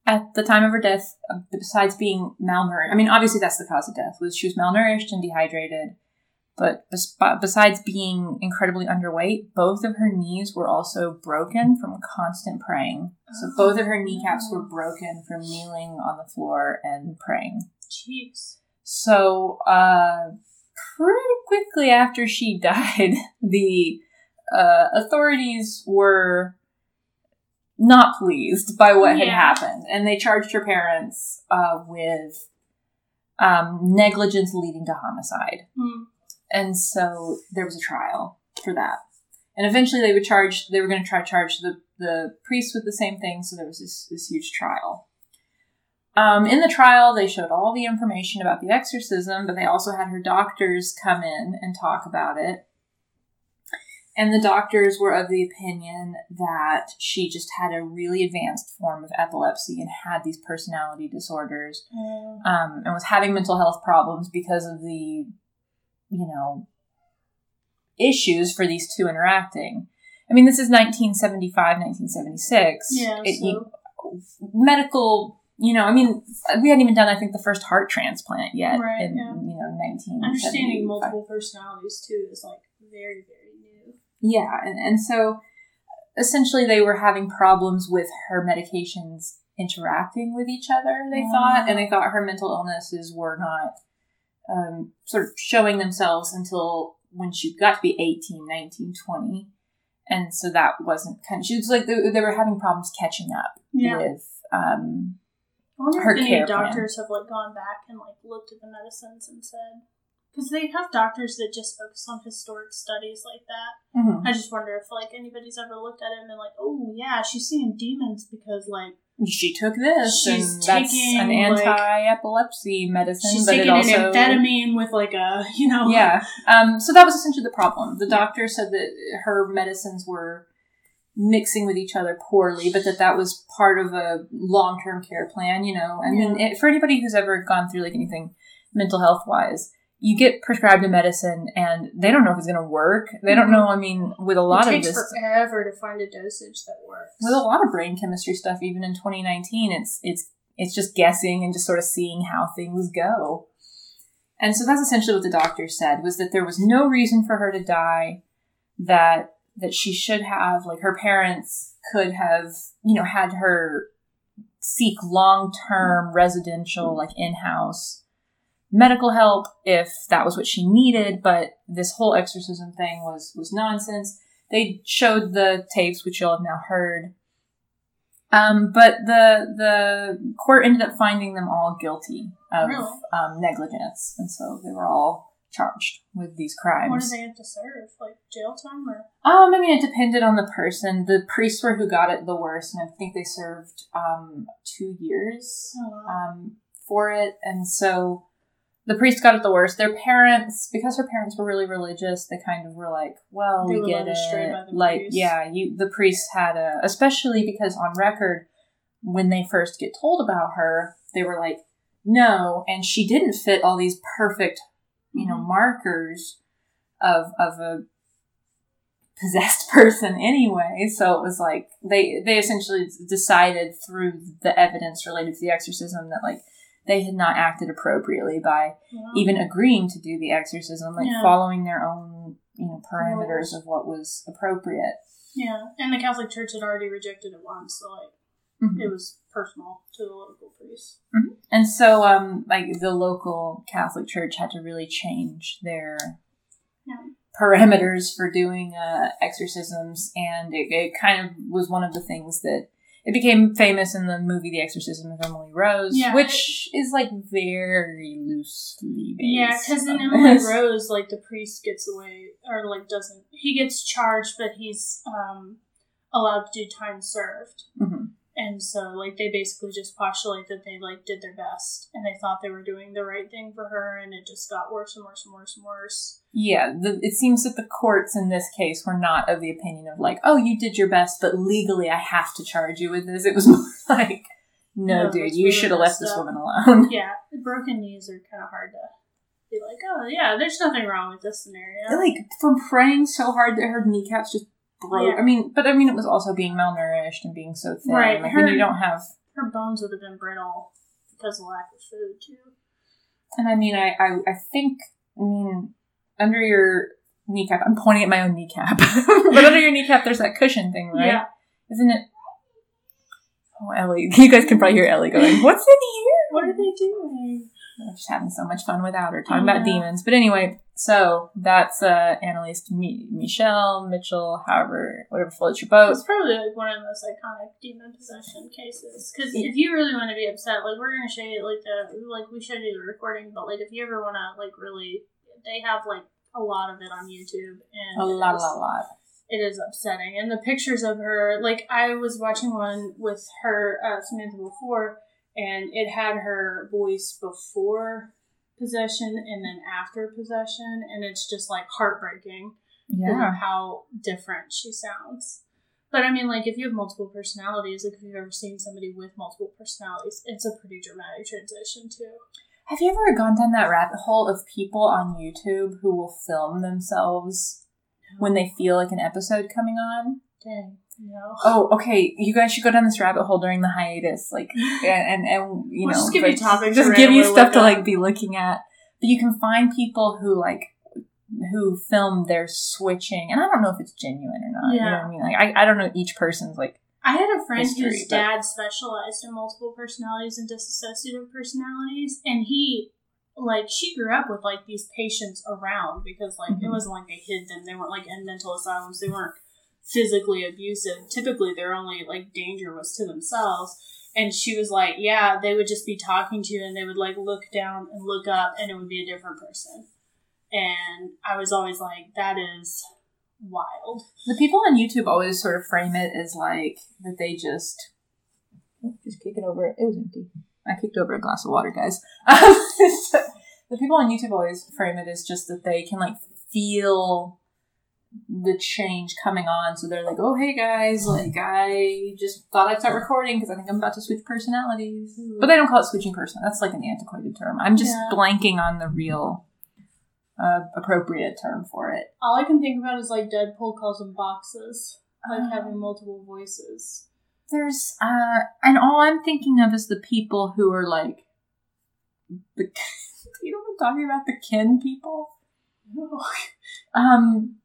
At the time of her death, uh, besides being malnourished, I mean, obviously that's the cause of death. Was she was malnourished and dehydrated, but bes- besides being incredibly underweight, both of her knees were also broken from constant praying. So both of her kneecaps were broken from kneeling on the floor and praying. Jeez. So, uh, pretty quickly after she died, the uh, authorities were not pleased by what had happened, and they charged her parents uh, with um, negligence leading to homicide. Hmm. And so there was a trial for that. And eventually they would charge, they were going to try to charge the, the priest with the same thing. So there was this, this huge trial. Um, in the trial, they showed all the information about the exorcism, but they also had her doctors come in and talk about it. And the doctors were of the opinion that she just had a really advanced form of epilepsy and had these personality disorders Uh, um, and was having mental health problems because of the, you know, issues for these two interacting. I mean, this is 1975, 1976. yeah, It- so. you- medical, you know, I mean, we hadn't even done, I think, the first heart transplant yet Right, in, yeah. you know, 1975. Understanding multiple personalities, too, is like very, very new. Yeah, and, and so essentially they were having problems with her medications interacting with each other, they Oh. thought, and they thought her mental illnesses were not um, sort of showing themselves until when she got to be 18, 19, 20. And so that wasn't kind of, she was like, they, they were having problems catching up Yeah. with, um, I wonder her if any care plan. doctors have like gone back and like looked at the medicines and said, because they have doctors that just focus on historic studies like that. mhm. I just wonder if like anybody's ever looked at it and been like, oh yeah, she's seeing demons because like she took this, She's and that's taking, an anti-epilepsy medicine, she's but taking it also an amphetamine with like a you know yeah. Um, so that was essentially the problem. The doctor said that her medicines were mixing with each other poorly, but that that was part of a long term care plan. You know, I mean, it, for anybody who's ever gone through like anything mental health wise. You get prescribed a medicine and they don't know if it's going to work. They don't Mhm. know. I mean, with a lot it of takes this, forever to find a dosage that works. with a lot of brain chemistry stuff, even in 2019, it's it's it's just guessing and just sort of seeing how things go. And so that's essentially what the doctor said was that there was no reason for her to die, that that she should have like her parents could have you know had her seek long term residential like in house medical help if that was what she needed, but this whole exorcism thing was was nonsense they showed the tapes, which you'll have now heard. Um, but the the court ended up finding them all guilty of Really? um, negligence, and so they were all charged with these crimes. What do they have to serve? Like jail time or? Um, I mean, it depended on the person. The priests were who got it the worst, and I think they served um, two years Oh, um, for it. And so the priest got it the worst. Their parents, because her parents were really religious, they kind of were like, "Well, They we get led astray by it." Like, priest. yeah, you. The priests had a, especially because on record, when they first get told about her, they were like, "No," and she didn't fit all these perfect, you know, Mhm. markers of of a possessed person anyway. So it was like they they essentially decided through the evidence related to the exorcism that like they had not acted appropriately by Wow. even agreeing to do the exorcism, like Yeah. following their own you know parameters of what was appropriate. Yeah, and the Catholic Church had already rejected it once, so like Mhm. it was personal to the local priest. And so, um, like the local Catholic Church had to really change their Yeah. parameters for doing uh, exorcisms, and it, it kind of was one of the things that it became famous in the movie The Exorcism of Emily Rose, Yeah. which is like very loosely based. Yeah, because in Emily. Rose, like the priest gets away, or like doesn't. He gets charged, but he's um allowed to do time served. Mhm. And so, like, they basically just postulate that they like did their best, and they thought they were doing the right thing for her, and it just got worse and worse and worse and worse. Yeah, the, it seems that the courts in this case were not of the opinion of like, oh, you did your best, but legally I have to charge you with this. It was more like, no, No, dude, that's you should have left this woman alone. Yeah, broken knees are kind of hard to be like, oh yeah, there's nothing wrong with this scenario. Like from praying so hard that her kneecaps just Yeah. I mean, but I mean, it was also being malnourished and being so thin. Right, Like when her- you don't have, Her bones would have been brittle because of lack of food too. and I mean, I, I, I think, I mean, under your kneecap, I'm pointing at my own kneecap, but under your kneecap, there's that cushion thing, right? Yeah. Isn't it? Oh, Ellie, you guys can probably hear Ellie going, "What's in here?" What are they doing? We're just having so much fun without her talking about demons. But anyway, so that's uh Anneliese Mi- Michelle Mitchell, however, whatever floats your boat. It's probably like one of the most iconic demon possession cases. Because if you really want to be upset, like we're gonna show you like the like we showed you the recording, but like if you ever want to like really, they have like a lot of it on YouTube and A lot, is- lot, lot. It is upsetting, and the pictures of her, like I was watching one with her uh, Samantha before, and it had her voice before possession and then after possession, and it's just like heartbreaking Yeah. how different she sounds. But I mean, like, if you have multiple personalities, like if you've ever seen somebody with multiple personalities, it's a pretty dramatic transition too. Have you ever gone down that rabbit hole of people on YouTube who will film themselves when they feel like an episode coming on? Dang, no. Oh, okay. You guys should go down this rabbit hole during the hiatus, like, and and, you We'll know, just give you topics just give you stuff to like be looking at. But you can find people who like who film their switching, and I don't know if it's genuine or not. You know what I mean? Like, I, I don't know each person's like. I had a friend History, whose but- dad specialized in multiple personalities and dissociative personalities, and he, like, she grew up with like these patients around because like it Mhm. wasn't like they hid them; they weren't like in mental asylums, they weren't physically abusive. Typically, their only like danger was to themselves. And she was like, "Yeah, they would just be talking to you, and they would like look down and look up, and it would be a different person." And I was always like, "That is wild." The people on YouTube always sort of frame it as like that they just Oh, just kick it over. It was empty. I kicked over a glass of water, guys. Um, the people on YouTube always frame it as just that they can like feel the change coming on. So they're like, "Oh, hey guys, like I just thought I'd start recording because I think I'm about to switch personalities." But they don't call it switching person. That's like an antiquated term. I'm just Yeah. blanking on the real uh, appropriate term for it. All I can think about is like Deadpool calls them boxes, like Oh. having multiple voices. There's uh and all I'm thinking of is the people who are like the you know what I'm talking about? The kin people? Um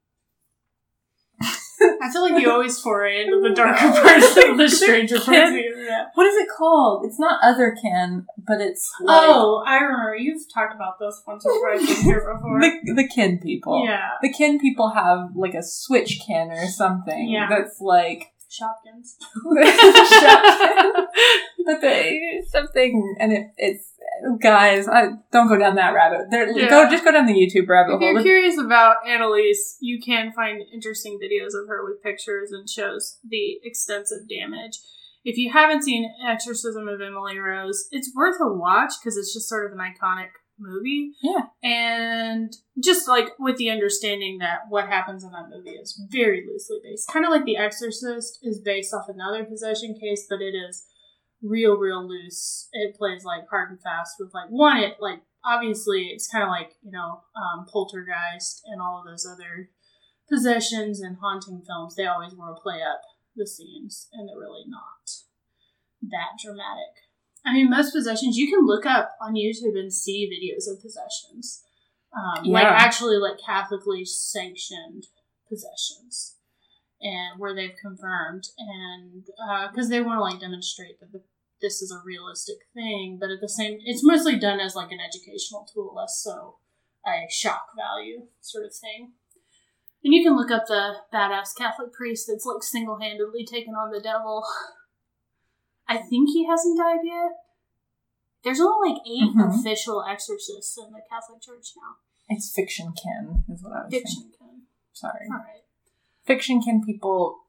I feel like you always foray into the darker parts of the stranger parts of the internet. what is it called? It's not other kin, but it's like Oh, I remember. You've talked about this once or twice here before. the, the kin people. yeah. The kin people have like a switch kin or something Yeah. that's like Shopkins. but they something and it, it's guys I don't go down that rabbit there Yeah. go just go down the YouTube rabbit If hole If you're curious about Anneliese, you can find interesting videos of her with pictures and shows the extensive damage. If you haven't seen Exorcism of Emily Rose, it's worth a watch because it's just sort of an iconic movie. Yeah. And just like with the understanding that what happens in that movie is very loosely based. Kind of like The Exorcist is based off another possession case, but it is real, real loose. It plays like hard and fast with like one, it like obviously it's kind of like, you know, um, Poltergeist and all of those other possessions and haunting films. They always want to play up the scenes and they're really not that dramatic. I mean, most possessions you can look up on YouTube and see videos of possessions, um, like actually like Catholically sanctioned possessions, and where they've confirmed, and because they want to like demonstrate that the, this is a realistic thing, but at the same, it's mostly done as like an educational tool, less so a shock value sort of thing. And you can look up the badass Catholic priest that's like single handedly taken on the devil. I think he hasn't died yet. There's only like 8 Mhm. official exorcists in the Catholic Church now. It's fiction kin, is what I was Fiction can. Sorry. All right. Fiction kin people.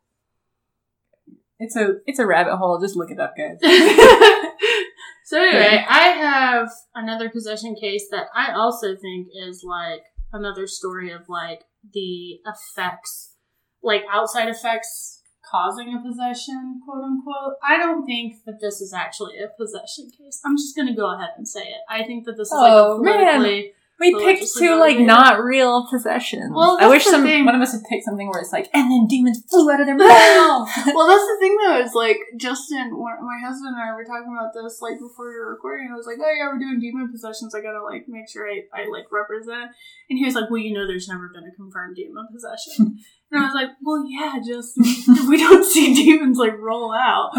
It's a it's a rabbit hole. Just look it up, guys. so anyway, I have another possession case that I also think is like another story of like the effects, like outside effects causing a possession, quote unquote. I don't think that this is actually a possession case. I'm just gonna go ahead and say it. I think that this is like Oh, a man. We picked two like not real possessions. Well, I wish some thing. one of us had picked something where it's like, and then demons flew out of their mouth. well, that's the thing though. Is like Justin, my husband and I were talking about this like before we were recording. I was like, "Oh yeah, we're doing demon possessions. I gotta like make sure I, I like represent." And he was like, "Well, you know, there's never been a confirmed demon possession." and I was like, "Well, yeah, Justin, we don't see demons like roll out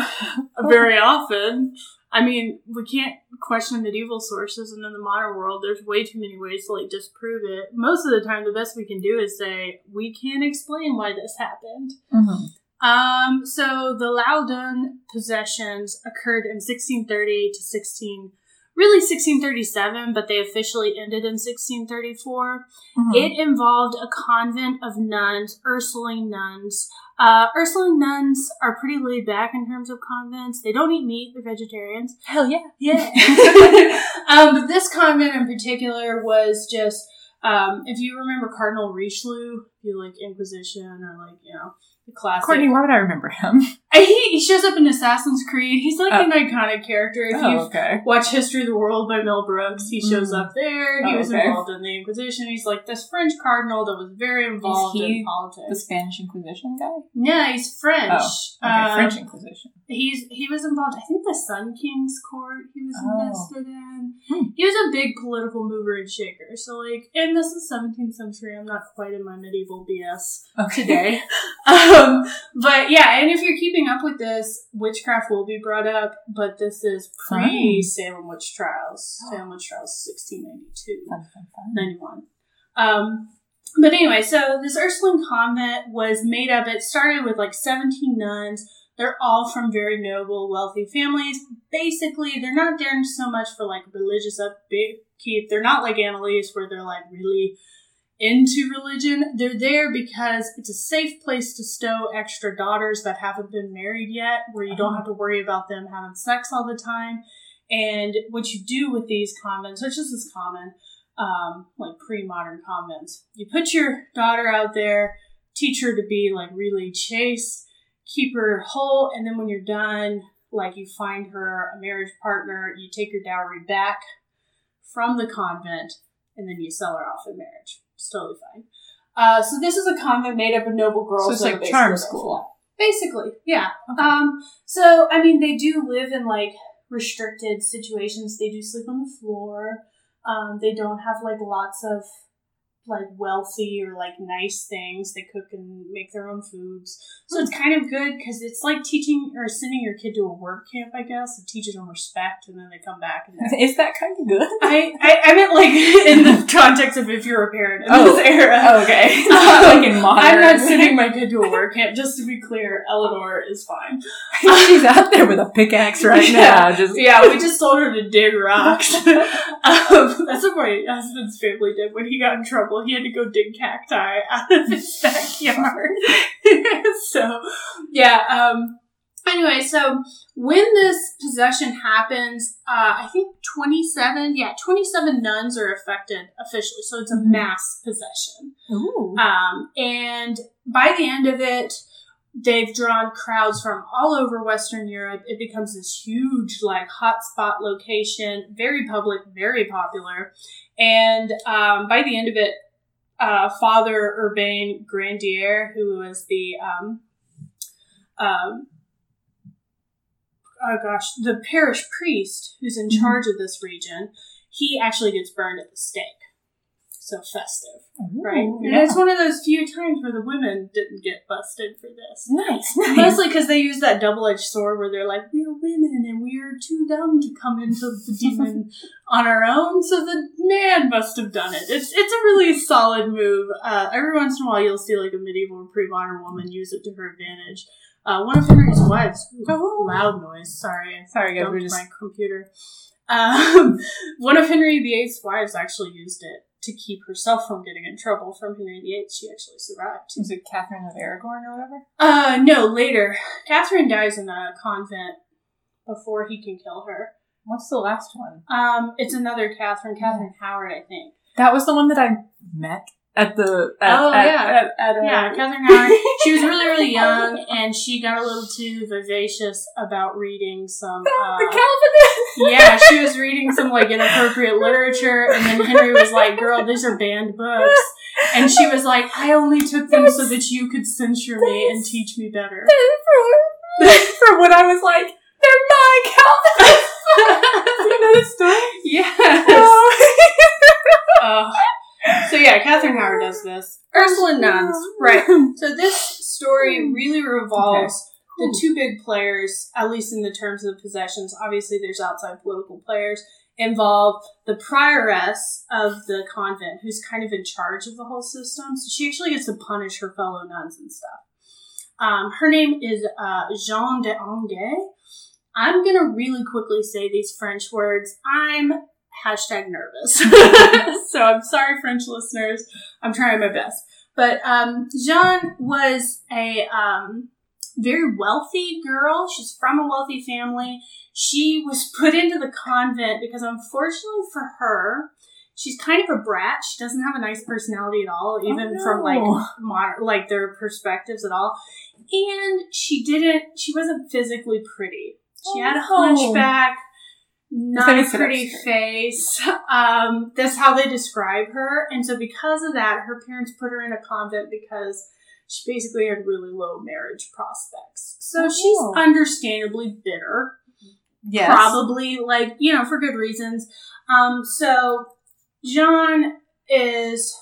very often." I mean, we can't question medieval sources, and in the modern world, there's way too many ways to like disprove it. Most of the time, the best we can do is say we can't explain why this happened. Mhm. Um, so the Loudun possessions occurred in 1630 to 16, really 1637, but they officially ended in 1634. Mhm. It involved a convent of nuns, Ursuline nuns. Uh, Ursuline nuns are pretty laid back in terms of convents. They don't eat meat; they're vegetarians. Hell yeah. Yeah. um, but this convent in particular was just, um, if you remember Cardinal Richelieu, you like Inquisition or like, you know, the classic. Courtney, why would I remember him? He, he shows up in Assassin's Creed. He's like Oh. an iconic character. If oh, you okay. watch History of the World by Mel Brooks, he shows Mm. up there. He Oh, was okay. involved in the Inquisition. He's like this French cardinal that was very involved in politics. The Spanish Inquisition guy? yeah, he's French. Oh, okay. Um, French Inquisition. He's he was involved. I think the Sun King's court. He was Oh. invested in. Hmm. He was a big political mover and shaker. So like, and this is 17th century. I'm not quite in my medieval BS Okay. today. um, but yeah, and if you're keeping up with this, witchcraft will be brought up. But this is pre Salem witch trials. Salem witch trials, 1692. Fun, fun, fun. 91. Um, but anyway, so this Ursuline convent was made up, it started with like 17 nuns. They're all from very noble, wealthy families. Basically, they're not there so much for like religious upkeep. They're not like Anneliese where they're like really into religion. They're there because it's a safe place to stow extra daughters that haven't been married yet, where you don't have to worry about them having sex all the time. And what you do with these convents, which is as common, um, like pre-modern convents. You put your daughter out there, teach her to be like really chaste, keep her whole, and then when you're done, like you find her a marriage partner, you take your dowry back from the convent, and then you sell her off in marriage. It's totally fine. Uh, so this is a convent made up of noble girls. So it's like charm school. Basically, yeah. Okay. Um, so I mean, they do live in like restricted situations. They do sleep on the floor. Um, they don't have like lots of like wealthy or like nice things. They cook and make their own foods. So it's kind of good because it's like teaching or sending your kid to a work camp, I guess, and teaches them respect, and then they come back and Is that kind of good? I, I, I meant like in the context of if you're a parent in Oh. this era. okay. It's not like in modern. I'm not sending my kid to a work camp. Just to be clear, Eleanor is fine. She's out there with a pickaxe right Yeah. now. Just Yeah, we just told her to dig rocks. um, that's what my husband's family did when he got in trouble. He had to go dig cacti out of his backyard. so, yeah. Um, anyway, so when this possession happens, uh, I think 27, yeah, 27 nuns are affected officially. So it's a Mhm. mass possession. Ooh. Um, and by the end of it, they've drawn crowds from all over Western Europe. It becomes this huge, like, hotspot location, very public, very popular. And um, by the end of it, uh, Father Urbain Grandier, who was the um, um, oh gosh, the parish priest who's in Mhm. charge of this region, he actually gets burned at the stake. So festive, right? Ooh, And yeah. it's one of those few times where the women didn't get busted for this. Nice, nice. Mostly because they use that double edged sword where they're like, we're women and we're too dumb to come into the demon on our own, so the man must have done it. It's it's a really solid move. Uh, every once in a while, you'll see like a medieval or pre modern woman use it to her advantage. Uh, one of Henry's wives, Oh. loud noise, sorry, Sorry, guys, dumped we're just my computer. Um, one of Henry VIII's wives actually used it to keep herself from getting in trouble from Henry VIII. She actually survived. is it Catherine of Aragorn or whatever? Uh, no, later. Catherine dies in a convent before he can kill her. What's the last one? Um, it's another Catherine, Catherine Howard, I think. That was the one that I met at the. At, Oh, at- yeah. At, at, uh, Yeah, Catherine Howard. She was really, really young, and she got a little too vivacious about reading some. the Uh, Calvinist. yeah, she was reading some like inappropriate literature, and then Henry was like, "Girl, these are banned books," and she was like, "I only took them so that you could censure me and teach me better." for, when I was like, they're not Calvinists. you know the story? Yes. Uh, so yeah, Catherine Howard does this. Ursula nuns, right? So this story really revolves the two big players, at least in the terms of the possessions. Obviously, there's outside political players involved. The prioress of the convent, who's kind of in charge of the whole system, so she actually gets to punish her fellow nuns and stuff. Um, her name is uh, Jean des Anges. I'm gonna really quickly say these French words. I'm hashtag nervous. so I'm sorry, French listeners. I'm trying my best. But um, Jeanne was a um, very wealthy girl. She's from a wealthy family. She was put into the convent because, unfortunately for her, she's kind of a brat. She doesn't have a nice personality at all, even Oh, from like modern, like their perspectives at all. And she didn't. She wasn't physically pretty. She had a Oh. hunchback, not a pretty face. Um, that's how they describe her. And so, because of that, her parents put her in a convent because she basically had really low marriage prospects. So Oh. she's understandably bitter Yes. probably like you know for good reasons um so john is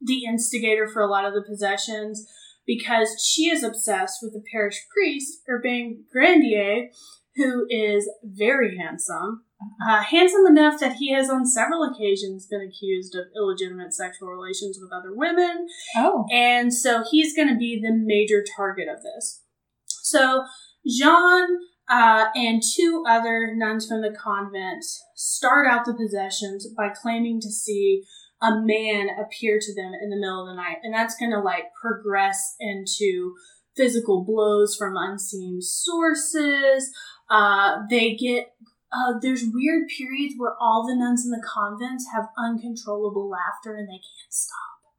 the instigator for a lot of the possessions because she is obsessed with the parish priest urbain grandier who is very handsome uh, handsome enough that he has on several occasions been accused of illegitimate sexual relations with other women Oh. and so he's going to be the major target of this. So Jean uh, and two other nuns from the convent start out the possessions by claiming to see a man appear to them in the middle of the night. And that's going to like progress into physical blows from unseen sources. Uh, they get uh, there's weird periods where all the nuns in the convents have uncontrollable laughter and they can't stop.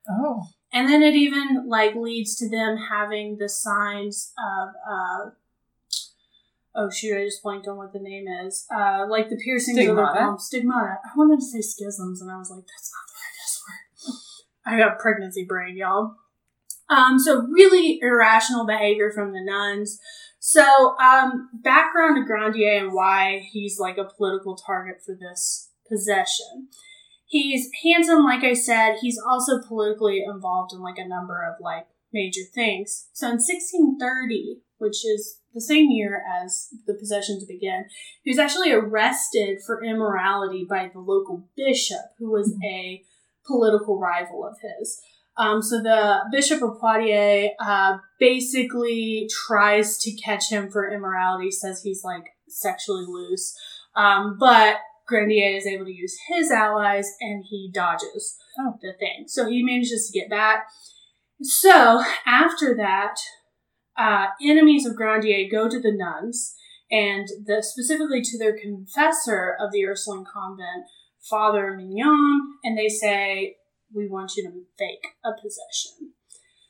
Oh. And then it even like leads to them having the signs of uh oh shoot, I just blanked on what the name is. Uh like the piercings of their palms. Stigmata. I wanted to say schisms and I was like, that's not the right word. I got pregnancy brain, y'all. Um, so really irrational behavior from the nuns. So, um, background to Grandier and why he's like a political target for this possession. He's handsome, like I said. He's also politically involved in like a number of like major things. So in 1630, which is the same year as the possessions began, he was actually arrested for immorality by the local bishop, who was a political rival of his. Um, so the Bishop of Poitiers uh, basically tries to catch him for immorality, says he's like sexually loose. Um, but Grandier is able to use his allies and he dodges Oh. the thing. So he manages to get back. So after that, uh, enemies of Grandier go to the nuns and the, specifically to their confessor of the Ursuline convent, Father Mignon, and they say, We want you to fake a possession.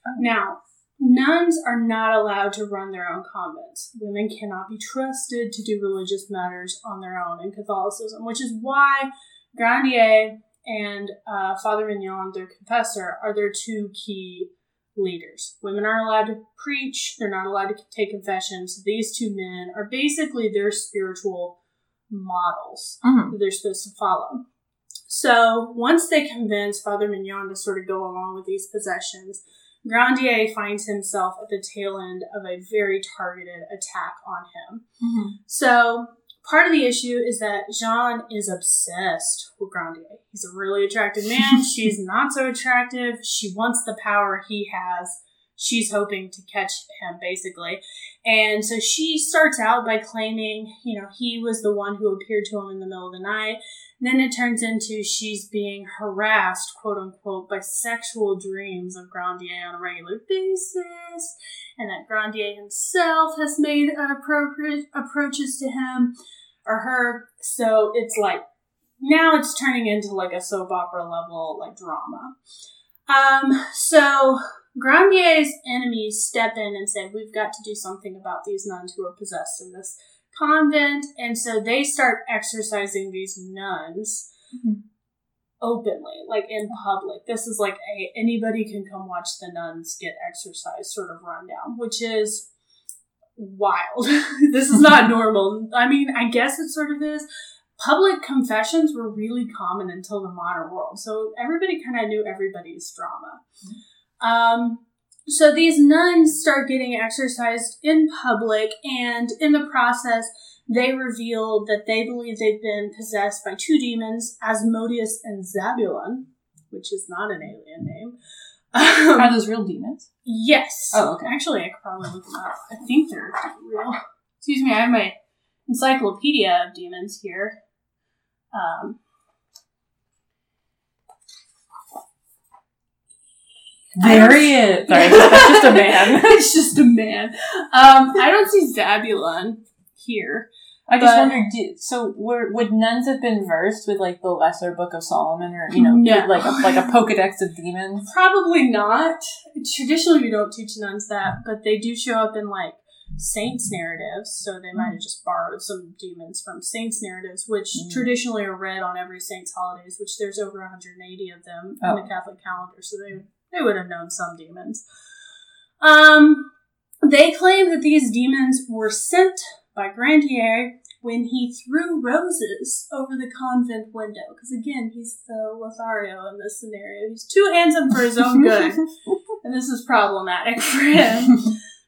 Oh. Now, nuns are not allowed to run their own convents. Women cannot be trusted to do religious matters on their own in Catholicism, which is why Grandier and uh, Father Mignon, their confessor, are their two key leaders. Women aren't allowed to preach, they're not allowed to take confessions. These two men are basically their spiritual models Mhm. that they're supposed to follow. So once they convince Father Mignon to sort of go along with these possessions, Grandier finds himself at the tail end of a very targeted attack on him. Mm-hmm. So part of the issue is that Jean is obsessed with Grandier. He's a really attractive man. She's not so attractive. She wants the power he has. She's hoping to catch him, basically. And so she starts out by claiming, you know, he was the one who appeared to him in the middle of the night. And Then it turns into she's being harassed, quote unquote, by sexual dreams of Grandier on a regular basis, and that Grandier himself has made appropriate approaches to him or her. So it's like now it's turning into like a soap opera level like drama. Um, so Grandier's enemies step in and say, We've got to do something about these nuns who are possessed in this convent. And so they start exorcising these nuns Mhm. openly, like in public. This is like a anybody can come watch the nuns get exorcised sort of rundown, which is wild. this is not normal. I mean, I guess it sort of is. Public confessions were really common until the modern world, so everybody kind of knew everybody's drama. Um, so these nuns start getting exercised in public, and in the process, they reveal that they believe they've been possessed by two demons, Asmodeus and Zabulon, which is not an alien name. Are those real demons? yes. Oh, okay. Actually, I could probably look them up. I think they're real. Excuse me, I have my encyclopedia of demons here. Um, He is. Sorry, that's just a man. it's just a man. Um, I don't see Zabulon here. I just wondered, do, so were, would nuns have been versed with like the Lesser Book of Solomon, or you know, No. like a, like a Pokedex of demons? Probably not. Traditionally, we don't teach nuns that, but they do show up in like saints narratives. So they might have just borrowed some demons from saints narratives, which Mm. traditionally are read on every saints holidays. Which there's over 180 of them Oh. in the Catholic calendar, so they they would have known some demons. Um, they claim that these demons were sent by Grandier when he threw roses over the convent window. Because again, he's the Lothario in this scenario. He's too handsome for his own good, and this is problematic for him.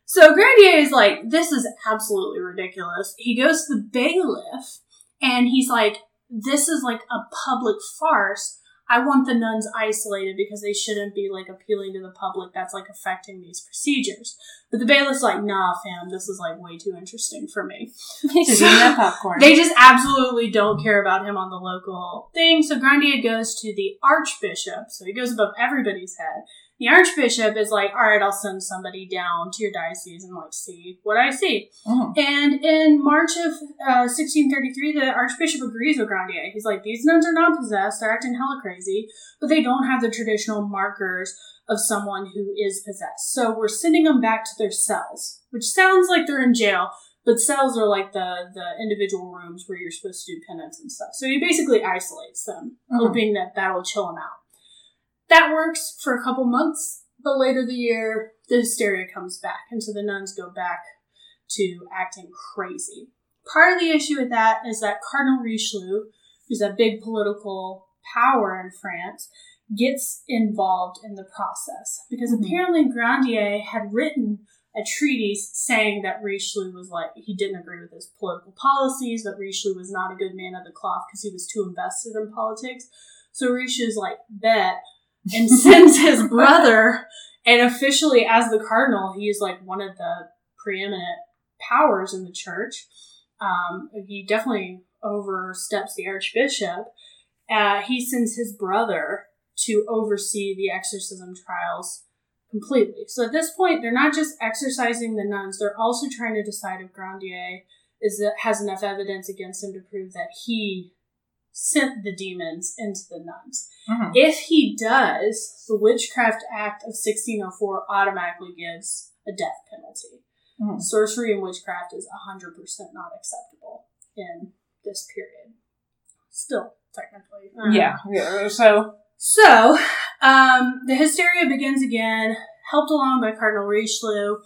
So Grandier is like, this is absolutely ridiculous. He goes to the bailiff and he's like, this is like a public farce. I want the nuns isolated because they shouldn't be like appealing to the public. That's like affecting these procedures. But the bailiff's like, nah, fam, this is like way too interesting for me. He's just eating that popcorn. They just absolutely don't care about him on the local thing. So Grandier goes to the archbishop. So he goes above everybody's head. The archbishop is like, all right, I'll send somebody down to your diocese and like see what I see. Mhm. And in March of uh, 1633, the archbishop agrees with Grandier. He's like, these nuns are not possessed. They're acting hella crazy, but they don't have the traditional markers of someone who is possessed. So we're sending them back to their cells, which sounds like they're in jail, but cells are like the, the individual rooms where you're supposed to do penance and stuff. So he basically isolates them, Mhm. hoping that that'll chill them out. That works for a couple months, but later the year, the hysteria comes back, and so the nuns go back to acting crazy. Part of the issue with that is that Cardinal Richelieu, who's a big political power in France, gets involved in the process because Mhm. apparently Grandier had written a treatise saying that Richelieu was like he didn't agree with his political policies, that Richelieu was not a good man of the cloth because he was too invested in politics. So Richelieu's like bet and sends his brother, and officially as the cardinal, he is like one of the preeminent powers in the church. Um, he definitely oversteps the archbishop. Uh, he sends his brother to oversee the exorcism trials completely. So at this point, they're not just exercising the nuns; they're also trying to decide if Grandier is has enough evidence against him to prove that he sent the demons into the nuns. Mhm. If he does, the Witchcraft Act of 1604 automatically gives a death penalty. Mhm. Sorcery and witchcraft is 100% not acceptable in this period. Still, technically. Don't. Yeah, yeah. So So, um, the hysteria begins again, helped along by Cardinal Richelieu.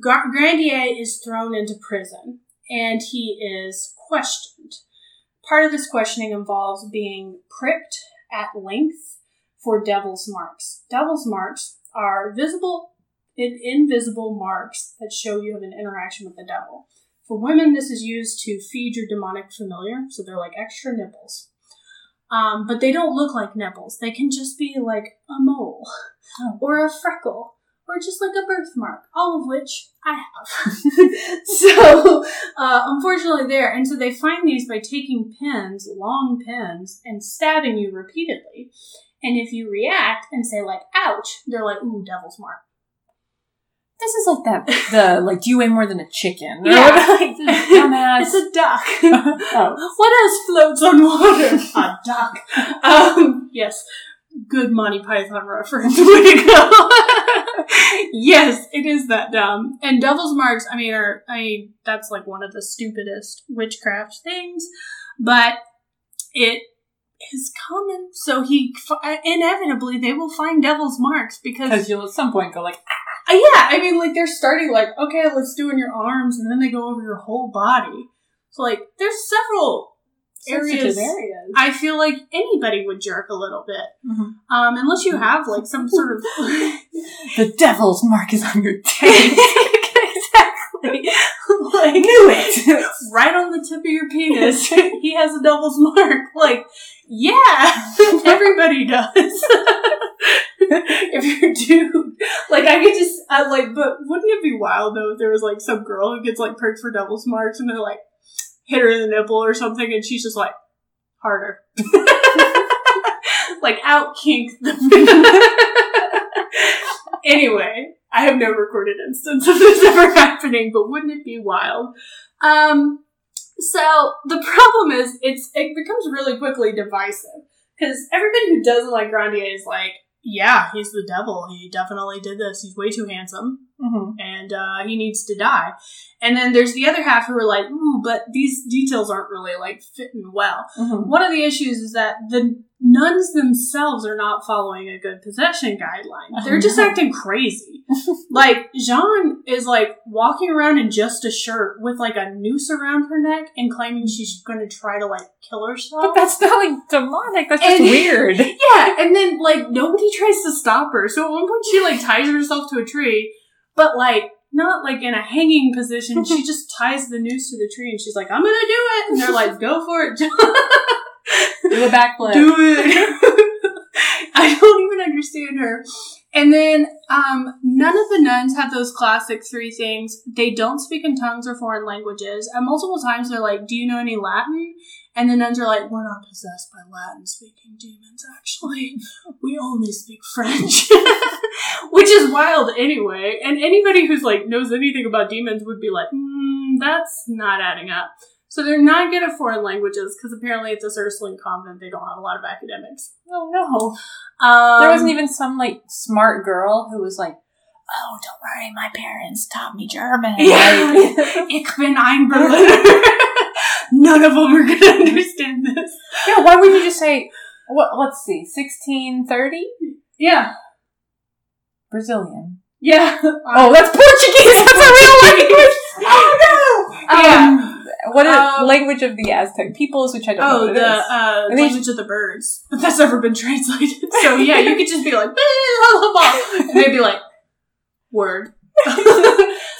Grandier is thrown into prison and he is questioned. Part of this questioning involves being pricked at length for devil's marks. Devil's marks are visible and invisible marks that show you have an interaction with the devil. For women, this is used to feed your demonic familiar, so they're like extra nipples. Um, but they don't look like nipples. They can just be like a mole Oh. or a freckle or just like a birthmark, all of which I have. so, uh, unfortunately, there. And so they find these by taking pins, long pins, and stabbing you repeatedly. And if you react and say, like, ouch, they're like, ooh, devil's mark. This is like that. The like, do you weigh more than a chicken? Yeah. like, dumbass. it's a duck. oh. What else floats on water? a duck. Um, yes. Good Monty Python reference. Way to go. Yes, it is that dumb. And devil's marks, I mean, are, I mean, that's like one of the stupidest witchcraft things, but it is common. So he, inevitably, they will find devil's marks because Because you'll at some point go like, uh, yeah, I mean, like they're starting like, okay, let's do in your arms, and then they go over your whole body. So like, there's several areas. areas. I feel like anybody would jerk a little bit, Mhm. um, unless you have like some sort of the devil's mark is on your tail. exactly like knew it. right on the tip of your penis. he has a devil's mark. Like, yeah, everybody does. if you're dude, like I could just, I like, but wouldn't it be wild though if there was like some girl who gets like pricked for devil's marks and they're like hit her in the nipple or something and she's just like harder, like out kink the. anyway, I have no recorded instance of this ever happening, but wouldn't it be wild? Um, so the problem is, it's it becomes really quickly divisive because everybody who doesn't like Grandier is like, yeah, he's the devil. He definitely did this. He's way too handsome Mhm. and uh, he needs to die. And then there's the other half who are like, ooh, but these details aren't really like fitting well. Mhm. One of the issues is that the nuns themselves are not following a good possession guideline. They're just acting crazy. like Jean is like walking around in just a shirt with like a noose around her neck and claiming she's going to try to like kill herself. But that's not like demonic. That's just weird. Yeah, and then like nobody tries to stop her. So at one point she like ties herself to a tree, but like not like in a hanging position. she just ties the noose to the tree and she's like, "I'm gonna do it," and they're like, "Go for it, John. Do a backflip. do it." I don't even understand her. And then um, none of the nuns have those classic three things. They don't speak in tongues or foreign languages. And multiple times they're like, "Do you know any Latin?" And the nuns are like, "We're not possessed by Latin speaking demons. Actually, we only speak French." Which is wild anyway. And anybody who's like knows anything about demons would be like, mm, "That's not adding up." So they're not good at foreign languages because apparently at this Ursuline convent they don't have a lot of academics. Oh no. Um, There wasn't even some like smart girl who was like, "Oh, don't worry, my parents taught me German." Yeah. Ich bin ein Berliner. None of them are gonna understand this. yeah. Why wouldn't you just say, "What? Let's see, sixteen thirty Yeah, Brazilian." yeah. Oh, that's Portuguese. That's a real language. oh no! Um, what is Um, language of the Aztec peoples, which I don't know Oh, what it the is. uh, language of the birds. But that's never been translated. So yeah, you could just be like, and they'd be like, word.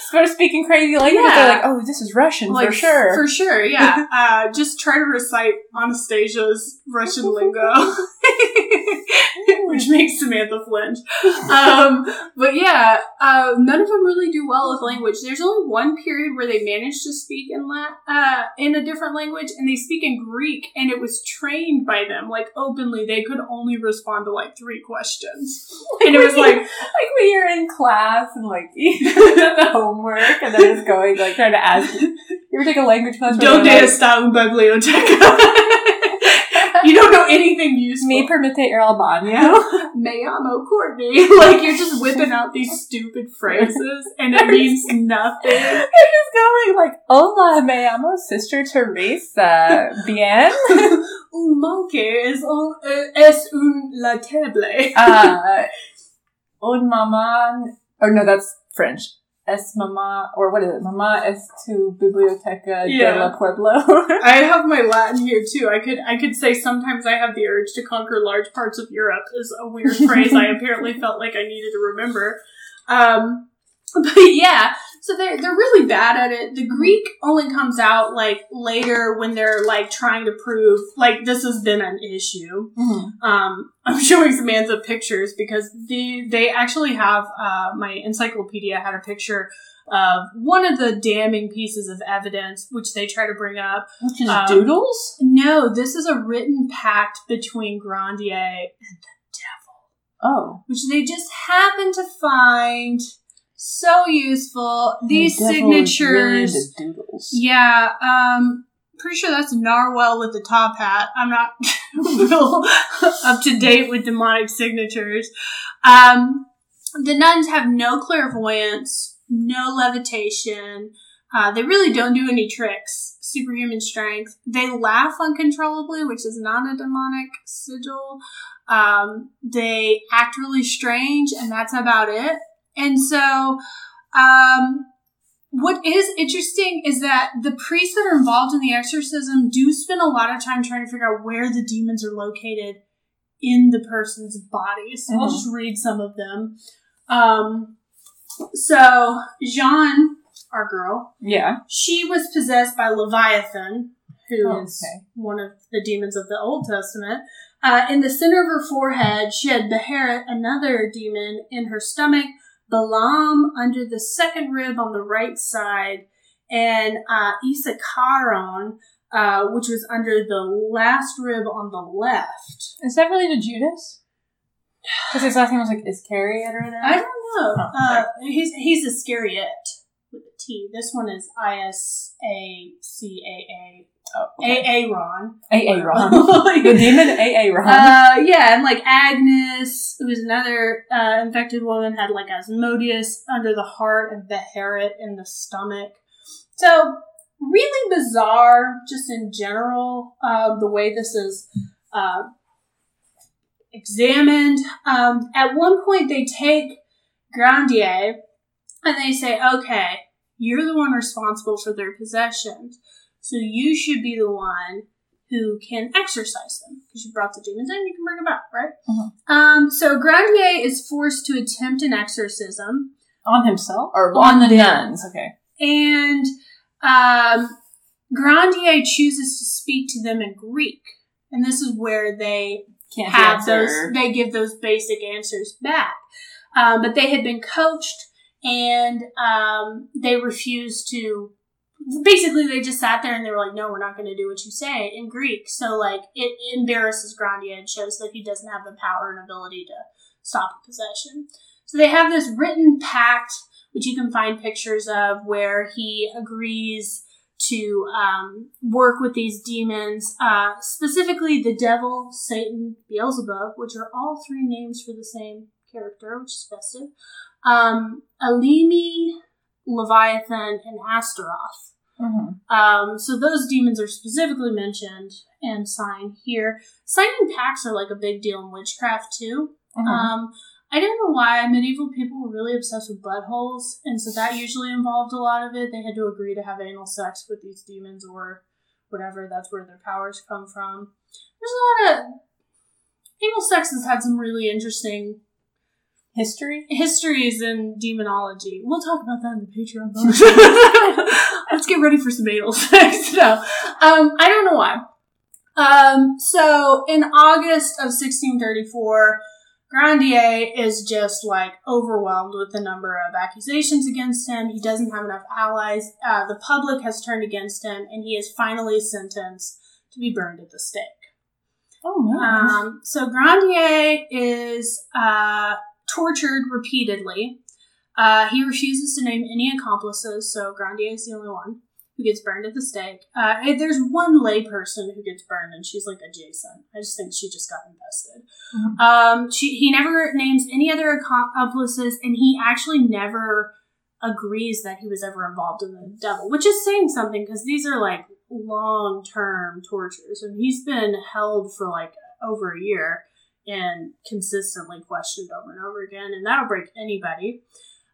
Start speaking crazy language. Yeah. They're like, "Oh, this is Russian like for sure." For sure, yeah. uh, just try to recite Anastasia's Russian lingo, which makes Samantha flinch. Um, but yeah, uh, none of them really do well with language. There's only one period where they managed to speak in La- uh, in a different language, and they speak in Greek, and it was trained by them, like openly. They could only respond to like three questions, and it was like, like when you're in class and like the homework and then just going like trying to ask you. Ever take a language class? where "Donde they're like, está un biblioteca?" You don't know anything useful. Me permite ir al baño. Me llamo Courtney. like you're just whipping out these stupid phrases, and it means nothing. You're just going like, "Hola, me llamo Sister Teresa. Bien." Un monkey es un eh, es un la table. Uh, un mamá. Or no, that's French. Es mamá, or what is it? Mamá es tu biblioteca Yeah. de la pueblo. I have my Latin here too. I could I could say sometimes I have the urge to conquer large parts of Europe is a weird phrase I apparently felt like I needed to remember. Um, but yeah, so they're they're really bad at it. The Greek only comes out like later when they're like trying to prove like this has been an issue. Mhm. Um, I'm showing Samantha pictures because the they actually have uh, my encyclopedia had a picture of one of the damning pieces of evidence which they try to bring up. Which is Um, doodles? No, this is a written pact between Grandier and the devil, Oh. which they just happen to find so useful. These The devil is signatures. really. Yeah, um, pretty sure that's Narwhal with the top hat. I'm not real up to date with demonic signatures. Um, the nuns have no clairvoyance, no levitation. Uh, they really don't do any tricks. Superhuman strength. They laugh uncontrollably, which is not a demonic sigil. Um, they act really strange, and that's about it. And so, um, what is interesting is that the priests that are involved in the exorcism do spend a lot of time trying to figure out where the demons are located in the person's body. So I'll Mhm. just read some of them. Um, so Jean, our girl, Yeah. she was possessed by Leviathan, who is Oh, Okay. one of the demons of the Old Testament. Uh, in the center of her forehead, she had Beherit, another demon, in her stomach, Balaam under the second rib on the right side, and uh, Isacaaron, uh, which was under the last rib on the left. Is that related to Judas? Because his last name was like Iscariot or whatever. I don't know. Oh, uh, he's he's Iscariot with a T. This one is I S A C A A. oh, okay. Aaron. Aaron. the demon Aaron. Uh, yeah, and like Agnes, who was another uh, infected woman, had like Asmodeus under the heart and Beherit in the stomach. So really bizarre, just in general, uh, the way this is uh, examined. Um, at one point, they take Grandier and they say, "Okay, you're the one responsible for their possessions, so you should be the one." who can exorcise them because you brought the demons in, you can bring them out, right? Mhm. Um, so Grandier is forced to attempt an exorcism, on himself? Or On on, the nuns. Okay. and um, Grandier chooses to speak to them in Greek, and this is where they Can't have those. They give those basic answers back, um, but they had been coached, and um, they refused to. Basically, they just sat there and they were like, "No, we're not going to do what you say in Greek." So, like, it embarrasses Grandier and shows that he doesn't have the power and ability to stop a possession. So they have this written pact, which you can find pictures of, where he agrees to um, work with these demons, uh, specifically the devil, Satan, Beelzebub, which are all three names for the same character, which is festive. Um, Alimi, Leviathan, and Astaroth. Mhm. Um, so those demons are specifically mentioned and signed here. Signing pacts are like a big deal in witchcraft too. Mhm. Um, I don't know why medieval people were really obsessed with buttholes, and so that usually involved a lot of it. They had to agree to have anal sex with these demons or whatever. That's where their powers come from. There's a lot of anal sex has had some really interesting History? histories in demonology. We'll talk about that in the Patreon. Let's get ready for some anal sex. No, um, I don't know why. Um, so in August of 1634, Grandier is just like overwhelmed with the number of accusations against him. He doesn't have enough allies. Uh, the public has turned against him, and he is finally sentenced to be burned at the stake. Oh, man. Um, so Grandier is uh, tortured repeatedly. Uh, he refuses to name any accomplices, so Grandier is the only one who gets burned at the stake. Uh, there's one layperson who gets burned, and she's like adjacent. I just think she just got invested. Mhm. Um, she he never names any other accomplices, and he actually never agrees that he was ever involved in the devil, which is saying something because these are like long term tortures, and he's been held for like over a year and consistently questioned over and over again, and that'll break anybody.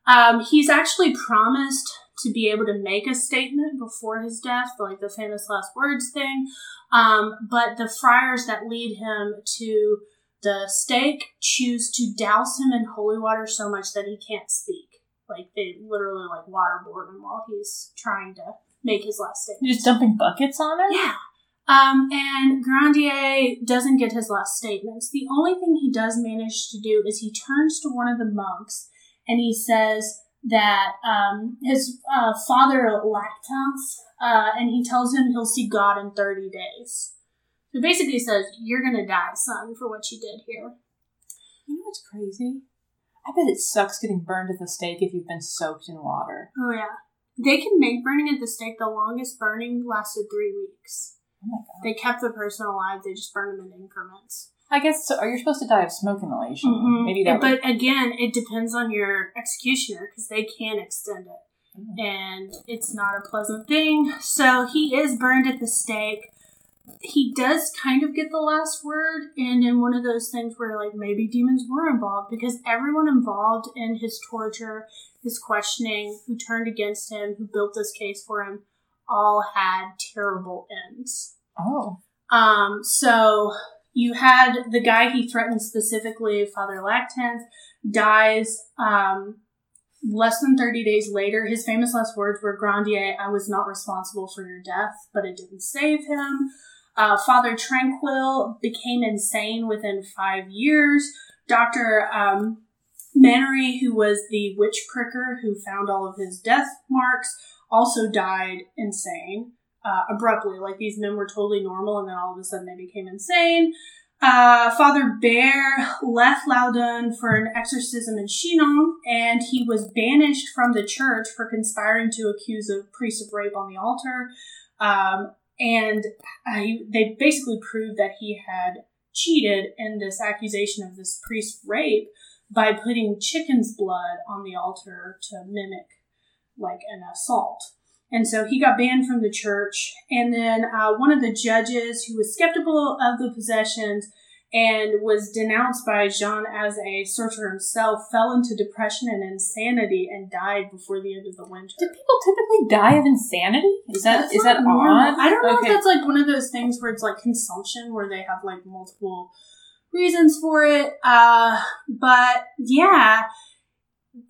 Um, he's actually promised to be able to make a statement before his death, like the famous last words thing. Um, but the friars that lead him to the stake choose to douse him in holy water so much that he can't speak. Like they literally like waterboard him while he's trying to make his last statement. You're just dumping buckets on him? Yeah. Um, and Grandier doesn't get his last statements. The only thing he does manage to do is he turns to one of the monks and he says that um, his uh, father Lactance, uh, and he tells him he'll see God in 30 days. So basically says, You're going to die, son, for what you did here. You know what's crazy? I bet it sucks getting burned at the stake if you've been soaked in water. Oh, yeah. They can make burning at the stake. The longest burning lasted three weeks. Oh my god. They kept the person alive. They just burned them in increments. I guess so. Are You're supposed to die of smoke inhalation. Mhm. Maybe that. But again, it depends on your executioner because they can extend it, Mhm. and it's not a pleasant thing. So he is burned at the stake. He does kind of get the last word, and in one of those things where like maybe demons were involved because everyone involved in his torture, his questioning, who turned against him, who built this case for him, all had terrible ends. oh. Um, so you had the guy he threatened specifically, Father Lactance, dies um, less than 30 days later. His famous last words were Grandier, I was not responsible for your death, but it didn't save him. Uh, Father Tranquil became insane within five years. Dr. Um, Mannery, who was the witch pricker who found all of his death marks, also died insane uh, abruptly. Like these men were totally normal, and then all of a sudden they became insane. Uh, Father Bear left Loudun for an exorcism in Chinon, and he was banished from the church for conspiring to accuse a priest of rape on the altar. Um, and he, they basically proved that he had cheated in this accusation of this priest rape by putting chicken's blood on the altar to mimic like an assault. And so he got banned from the church. And then uh, one of the judges who was skeptical of the possessions and was denounced by Jean as a sorcerer himself fell into depression and insanity and died before the end of the winter. Do people typically die of insanity? Is that That's is that normal. odd? I don't know Okay. if that's like one of those things where it's like consumption, where they have like multiple reasons for it. Uh, but yeah,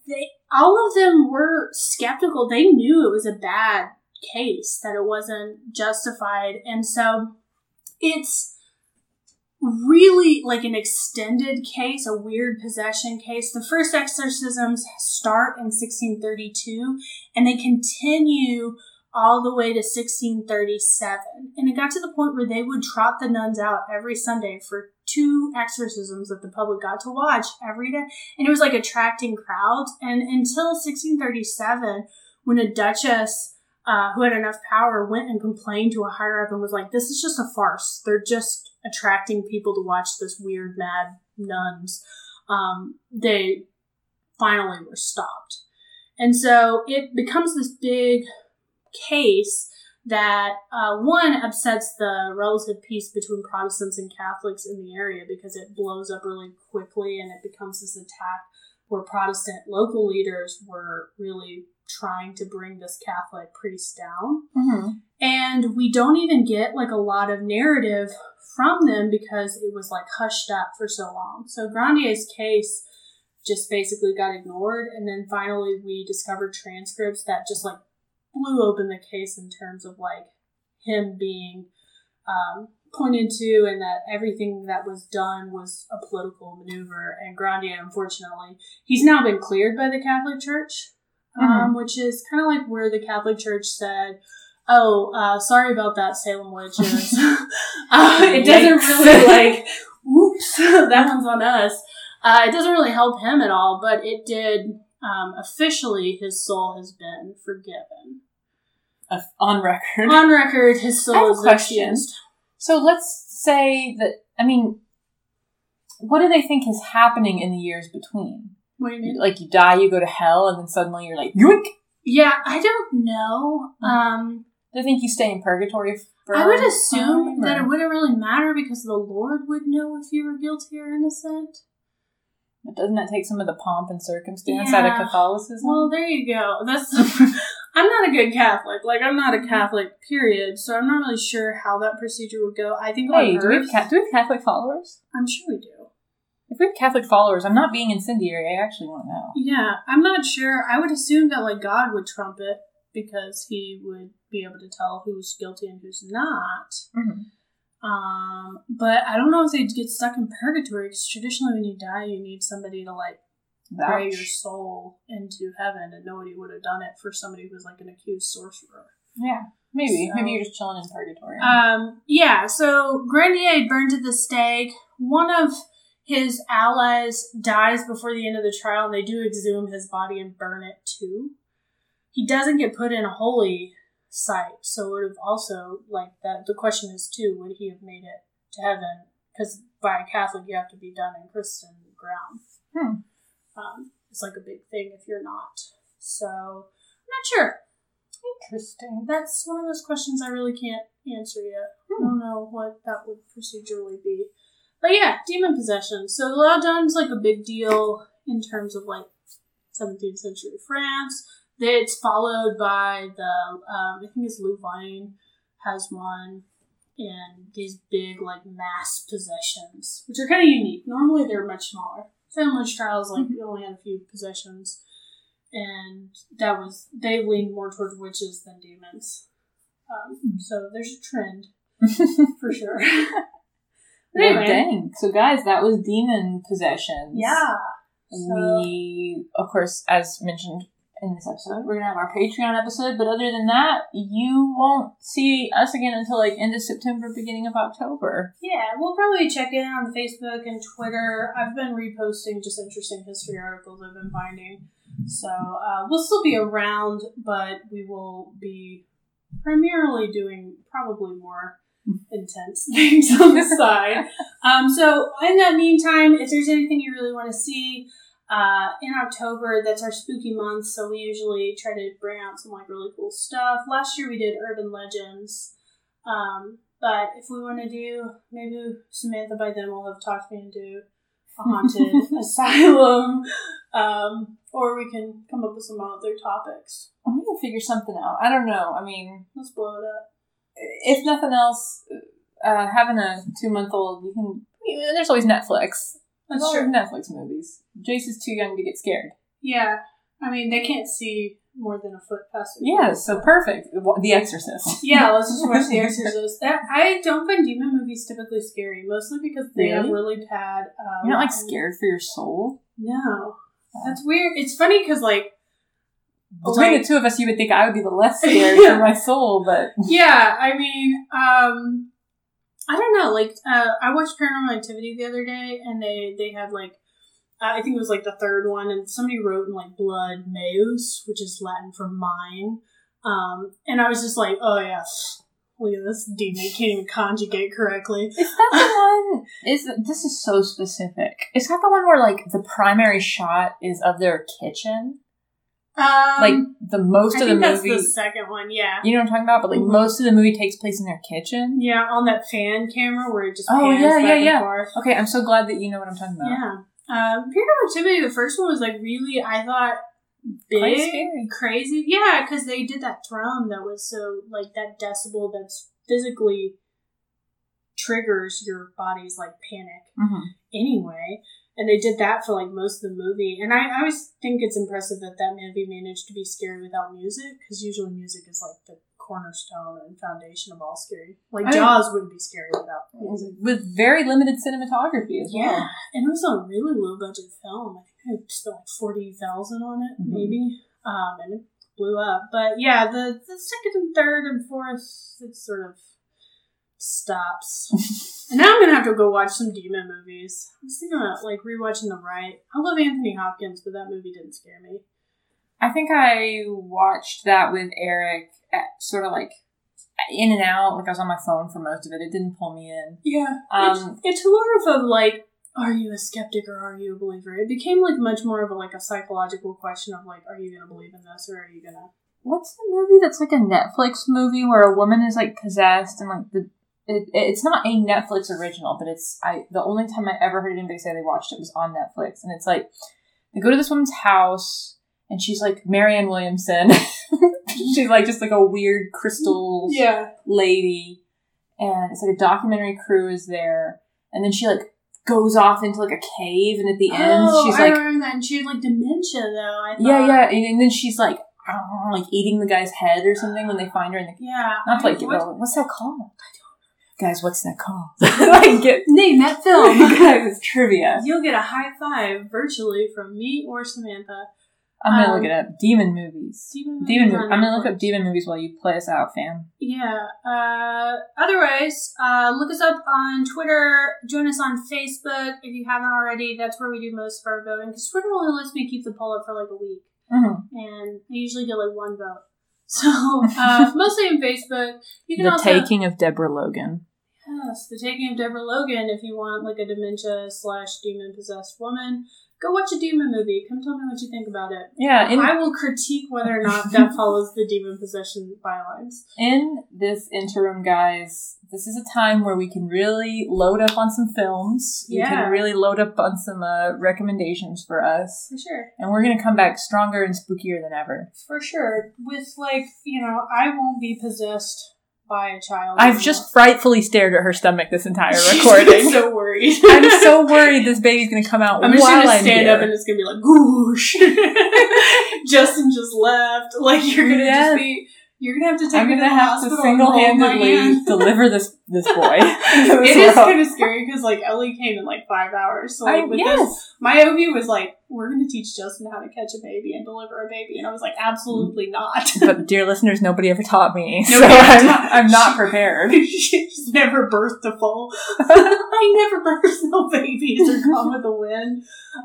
they all of them were skeptical. They knew it was a bad case, that it wasn't justified, and so it's really like an extended case, a weird possession case. The first exorcisms start in 1632 and they continue all the way to 1637. And it got to the point where they would trot the nuns out every Sunday for two exorcisms that the public got to watch every day. And it was like attracting crowds. And until 1637, when a duchess uh, who had enough power went and complained to a higher up and was like, this is just a farce. They're just attracting people to watch this weird, mad nuns. Um, they finally were stopped. And so it becomes this big case that uh, one upsets the relative peace between Protestants and Catholics in the area because it blows up really quickly and it becomes this attack where Protestant local leaders were really trying to bring this Catholic priest down. Mhm. And we don't even get like a lot of narrative from them because it was like hushed up for so long. So Grandier's case just basically got ignored. And then finally we discovered transcripts that just like blew open the case in terms of like him being um, pointed to and that everything that was done was a political maneuver. And Grandier, unfortunately, he's now been cleared by the Catholic Church, um, which is kind of like where the Catholic Church said, "Oh, uh, sorry about that, Salem witches." uh, it doesn't really like, "Oops, that one's on us." Uh, it doesn't really help him at all, but it did. Um, officially, his soul has been forgiven. Uh, on record. On record, his soul is question. excused. So let's say that I mean, what do they think is happening in the years between? What do you mean? Like you die, you go to hell, and then suddenly you're like yoink. Yeah, I don't know. Hmm. Um, Do they think you stay in purgatory? For I would assume time, that it wouldn't really matter because the Lord would know if you were guilty or innocent. But doesn't that take some of the pomp and circumstance out of Catholicism? Well, there you go. That's. I'm not a good Catholic. Like, I'm not a Catholic, period. So I'm not really sure how that procedure would go. I think hey, do we, have Ca- do we have Catholic followers? I'm sure we do. If we have Catholic followers, I'm not being incendiary. I actually want to know. Yeah, I'm not sure. I would assume that like God would trump it because he would be able to tell who's guilty and who's not. Mhm. Um, but I don't know if they'd get stuck in purgatory because traditionally when you die, you need somebody to like pray your soul into heaven, and nobody would have done it for somebody who was like an accused sorcerer. Yeah, maybe. So- maybe you're just chilling in purgatory. Um, yeah, so Grandier burned at the stake. One of his allies dies before the end of the trial, and they do exhume his body and burn it too. He doesn't get put in a holy site, so it would have also, like, that. the question is too, would he have made it to heaven? Because by a Catholic, you have to be done in Christian ground. Hmm. Um, it's like a big thing if you're not. So, I'm not sure Interesting. that's one of those questions I really can't answer yet. I don't know what that would procedurally be. But yeah, demon possession. So the Loudun's like a big deal in terms of like 17th century France. It's followed by the, um, I think it's Louvain has one, and these big like mass possessions, which are kind of unique. Normally they're much smaller. Salem Witch Trials like only had a few possessions, and that was they leaned more towards witches than demons. Um, so there's a trend for sure. But Well, dang. So, guys, that was demon possessions. yeah. So, We, of course, as mentioned in this episode, we're gonna have our Patreon episode. But other than that, you won't see us again until like end of September, beginning of October. yeah, we'll probably check in on Facebook and Twitter. I've been reposting just interesting history articles I've been finding. So uh, we'll still be around, but we will be primarily doing probably more intense things on the side. Um, so in that meantime, if there's anything you really want to see, uh, in October, that's our spooky month, so we usually try to bring out some like really cool stuff. Last year we did urban legends, um, but if we want to do, maybe Samantha by then will have talked me into a haunted asylum, um, or we can come up with some other topics. I'm gonna figure something out. I don't know. I mean, Let's blow it up. if nothing else, uh, having a two month old, you can. There's always Netflix. That's true. Netflix movies. Jace is too young to get scared. Yeah, I mean they can't see more than a foot past. their Yeah, so perfect. The Exorcist. Yeah, let's just watch The Exorcist. That I don't find demon movies typically scary, mostly because they have Really? really bad. Uh, You're not like scared for your soul. No, that's weird. It's funny because like, Between like- the two of us, you would think I would be the less scared for my soul, but yeah, I mean, um, I don't know. Like, uh, I watched Paranormal Activity the other day, and they they had like, I think it was like the third one, and somebody wrote in like blood meus, which is Latin for mine. Um, and I was just like, oh yeah, look at this demon can't even conjugate correctly. is that the one? Is this is so specific? Is that the one where like the primary shot is of their kitchen? Um, Like the most I of the movie. the second one. Yeah. you know what I'm talking about? But like Mhm. most of the movie takes place in their kitchen. Yeah, on that fan camera where it just Oh, yeah, back yeah, and yeah. forth. Okay, I'm so glad that you know what I'm talking about. Yeah. Um, Paranormal Activity, the first one was like really, I thought, big, crazy. Yeah, because they did that drum that was so, like, that decibel that's physically triggers your body's, like, panic hmm anyway. And they did that for, like, most of the movie. And I, I always think it's impressive that that movie managed to be scary without music, because usually music is, like, the cornerstone and foundation of all scary. Like, I mean- Jaws wouldn't be scary without music. With very limited cinematography as well. Yeah, and it was a really low budget film. I think I spent like forty thousand on it, Mhm. maybe, um, and it blew up. But yeah, the the second and third and fourth, it's sort of stops. and now I'm gonna have to go watch some demon movies. I was thinking about like rewatching The Rite. I love Anthony Hopkins, but that movie didn't scare me. I think I watched that with Eric at sort of like in and out. Like I was on my phone for most of it. It didn't pull me in. Yeah, Um, it's, it's more of a like. Are you a skeptic or are you a believer? It became like much more of a like a psychological question of like, are you gonna believe in this or are you gonna What's the movie that's like a Netflix movie where a woman is like possessed and like the it, it's not a Netflix original, but it's I the only time I ever heard anybody say they watched it was on Netflix, and it's like they go to this woman's house, and she's like Marianne Williamson. she's like just like a weird crystal Yeah. lady, and it's like a documentary crew is there, and then she like goes off into like a cave, and at the end oh, she's I like, remember that. And she had like dementia, though. I yeah, yeah, and, and then she's like, "Ah," like eating the guy's head or something when they find her in the Yeah. not to like I- what- What's that called? Guys, what's that called? like get Name that film. guys, it's trivia. You'll get a high five virtually from me or Samantha. I'm gonna Um, look it up. Demon movies. Demon Demon. movies Mo- I'm gonna look up demon movies while you play us out, fam. Yeah. Uh, otherwise, uh, look us up on Twitter. Join us on Facebook if you haven't already. That's where we do most of our voting because Twitter only lets me keep the poll up for like a week, Mm-hmm. and I usually get like one vote. So uh, mostly on Facebook. You can The also Taking of Deborah Logan. yes, the taking of Deborah Logan. If you want like a dementia slash demon possessed woman, go watch a demon movie. Come tell me what you think about it. Yeah, in I will critique whether or not that follows the demon possession bylines. in this interim, guys, this is a time where we can really load up on some films. We Yeah. can really load up on some uh, recommendations for us, For sure. and we're gonna come back stronger and spookier than ever. For sure. With like, you know, I won't be possessed by a child. I've just frightfully stared at her stomach this entire recording. so worried. I'm so worried this baby's gonna come out I'm just gonna I'm stand here. up and it's gonna be like goosh. Justin just left. Like you're gonna just be. You're gonna have to take I'm me gonna the have to hospital and hold my single-handedly deliver this this boy. It is kind of scary because like Ellie came in like five hours. So like I- with yes. this, my OB was like, "We're gonna teach Justin how to catch a baby and deliver a baby," and I was like, "Absolutely not." But dear listeners, nobody ever taught me, so Nobody ever I'm, taught- I'm not prepared. She's never birthed a full. I never birthed no babies or gone with the wind.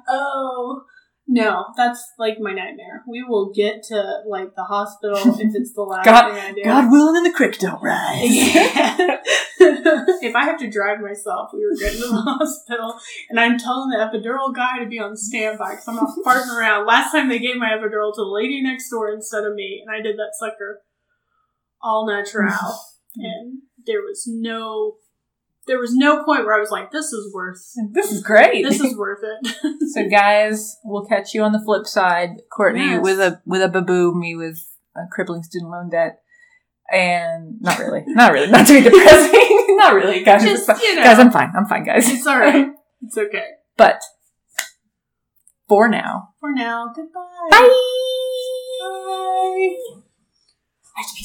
Oh no, that's like my nightmare. We will get to like the hospital if it's the last God- thing I do. God willing, and the creek don't rise. Yeah. if I have to drive myself, we were getting to the hospital, and I'm telling the epidural guy to be on standby because I'm not farting around. Last time they gave my epidural to the lady next door instead of me, and I did that sucker all natural, and there was no, there was no point where I was like, this is worth. This is great. This is worth it. so guys, we'll catch you on the flip side. Courtney yes. with a with a baboo, me with a crippling student loan debt. And not really, not really, not to be depressing, not really, guys. Just, you know, guys, I'm fine, I'm fine, guys. It's all right, it's okay. But for now, for now, goodbye. Bye. Bye.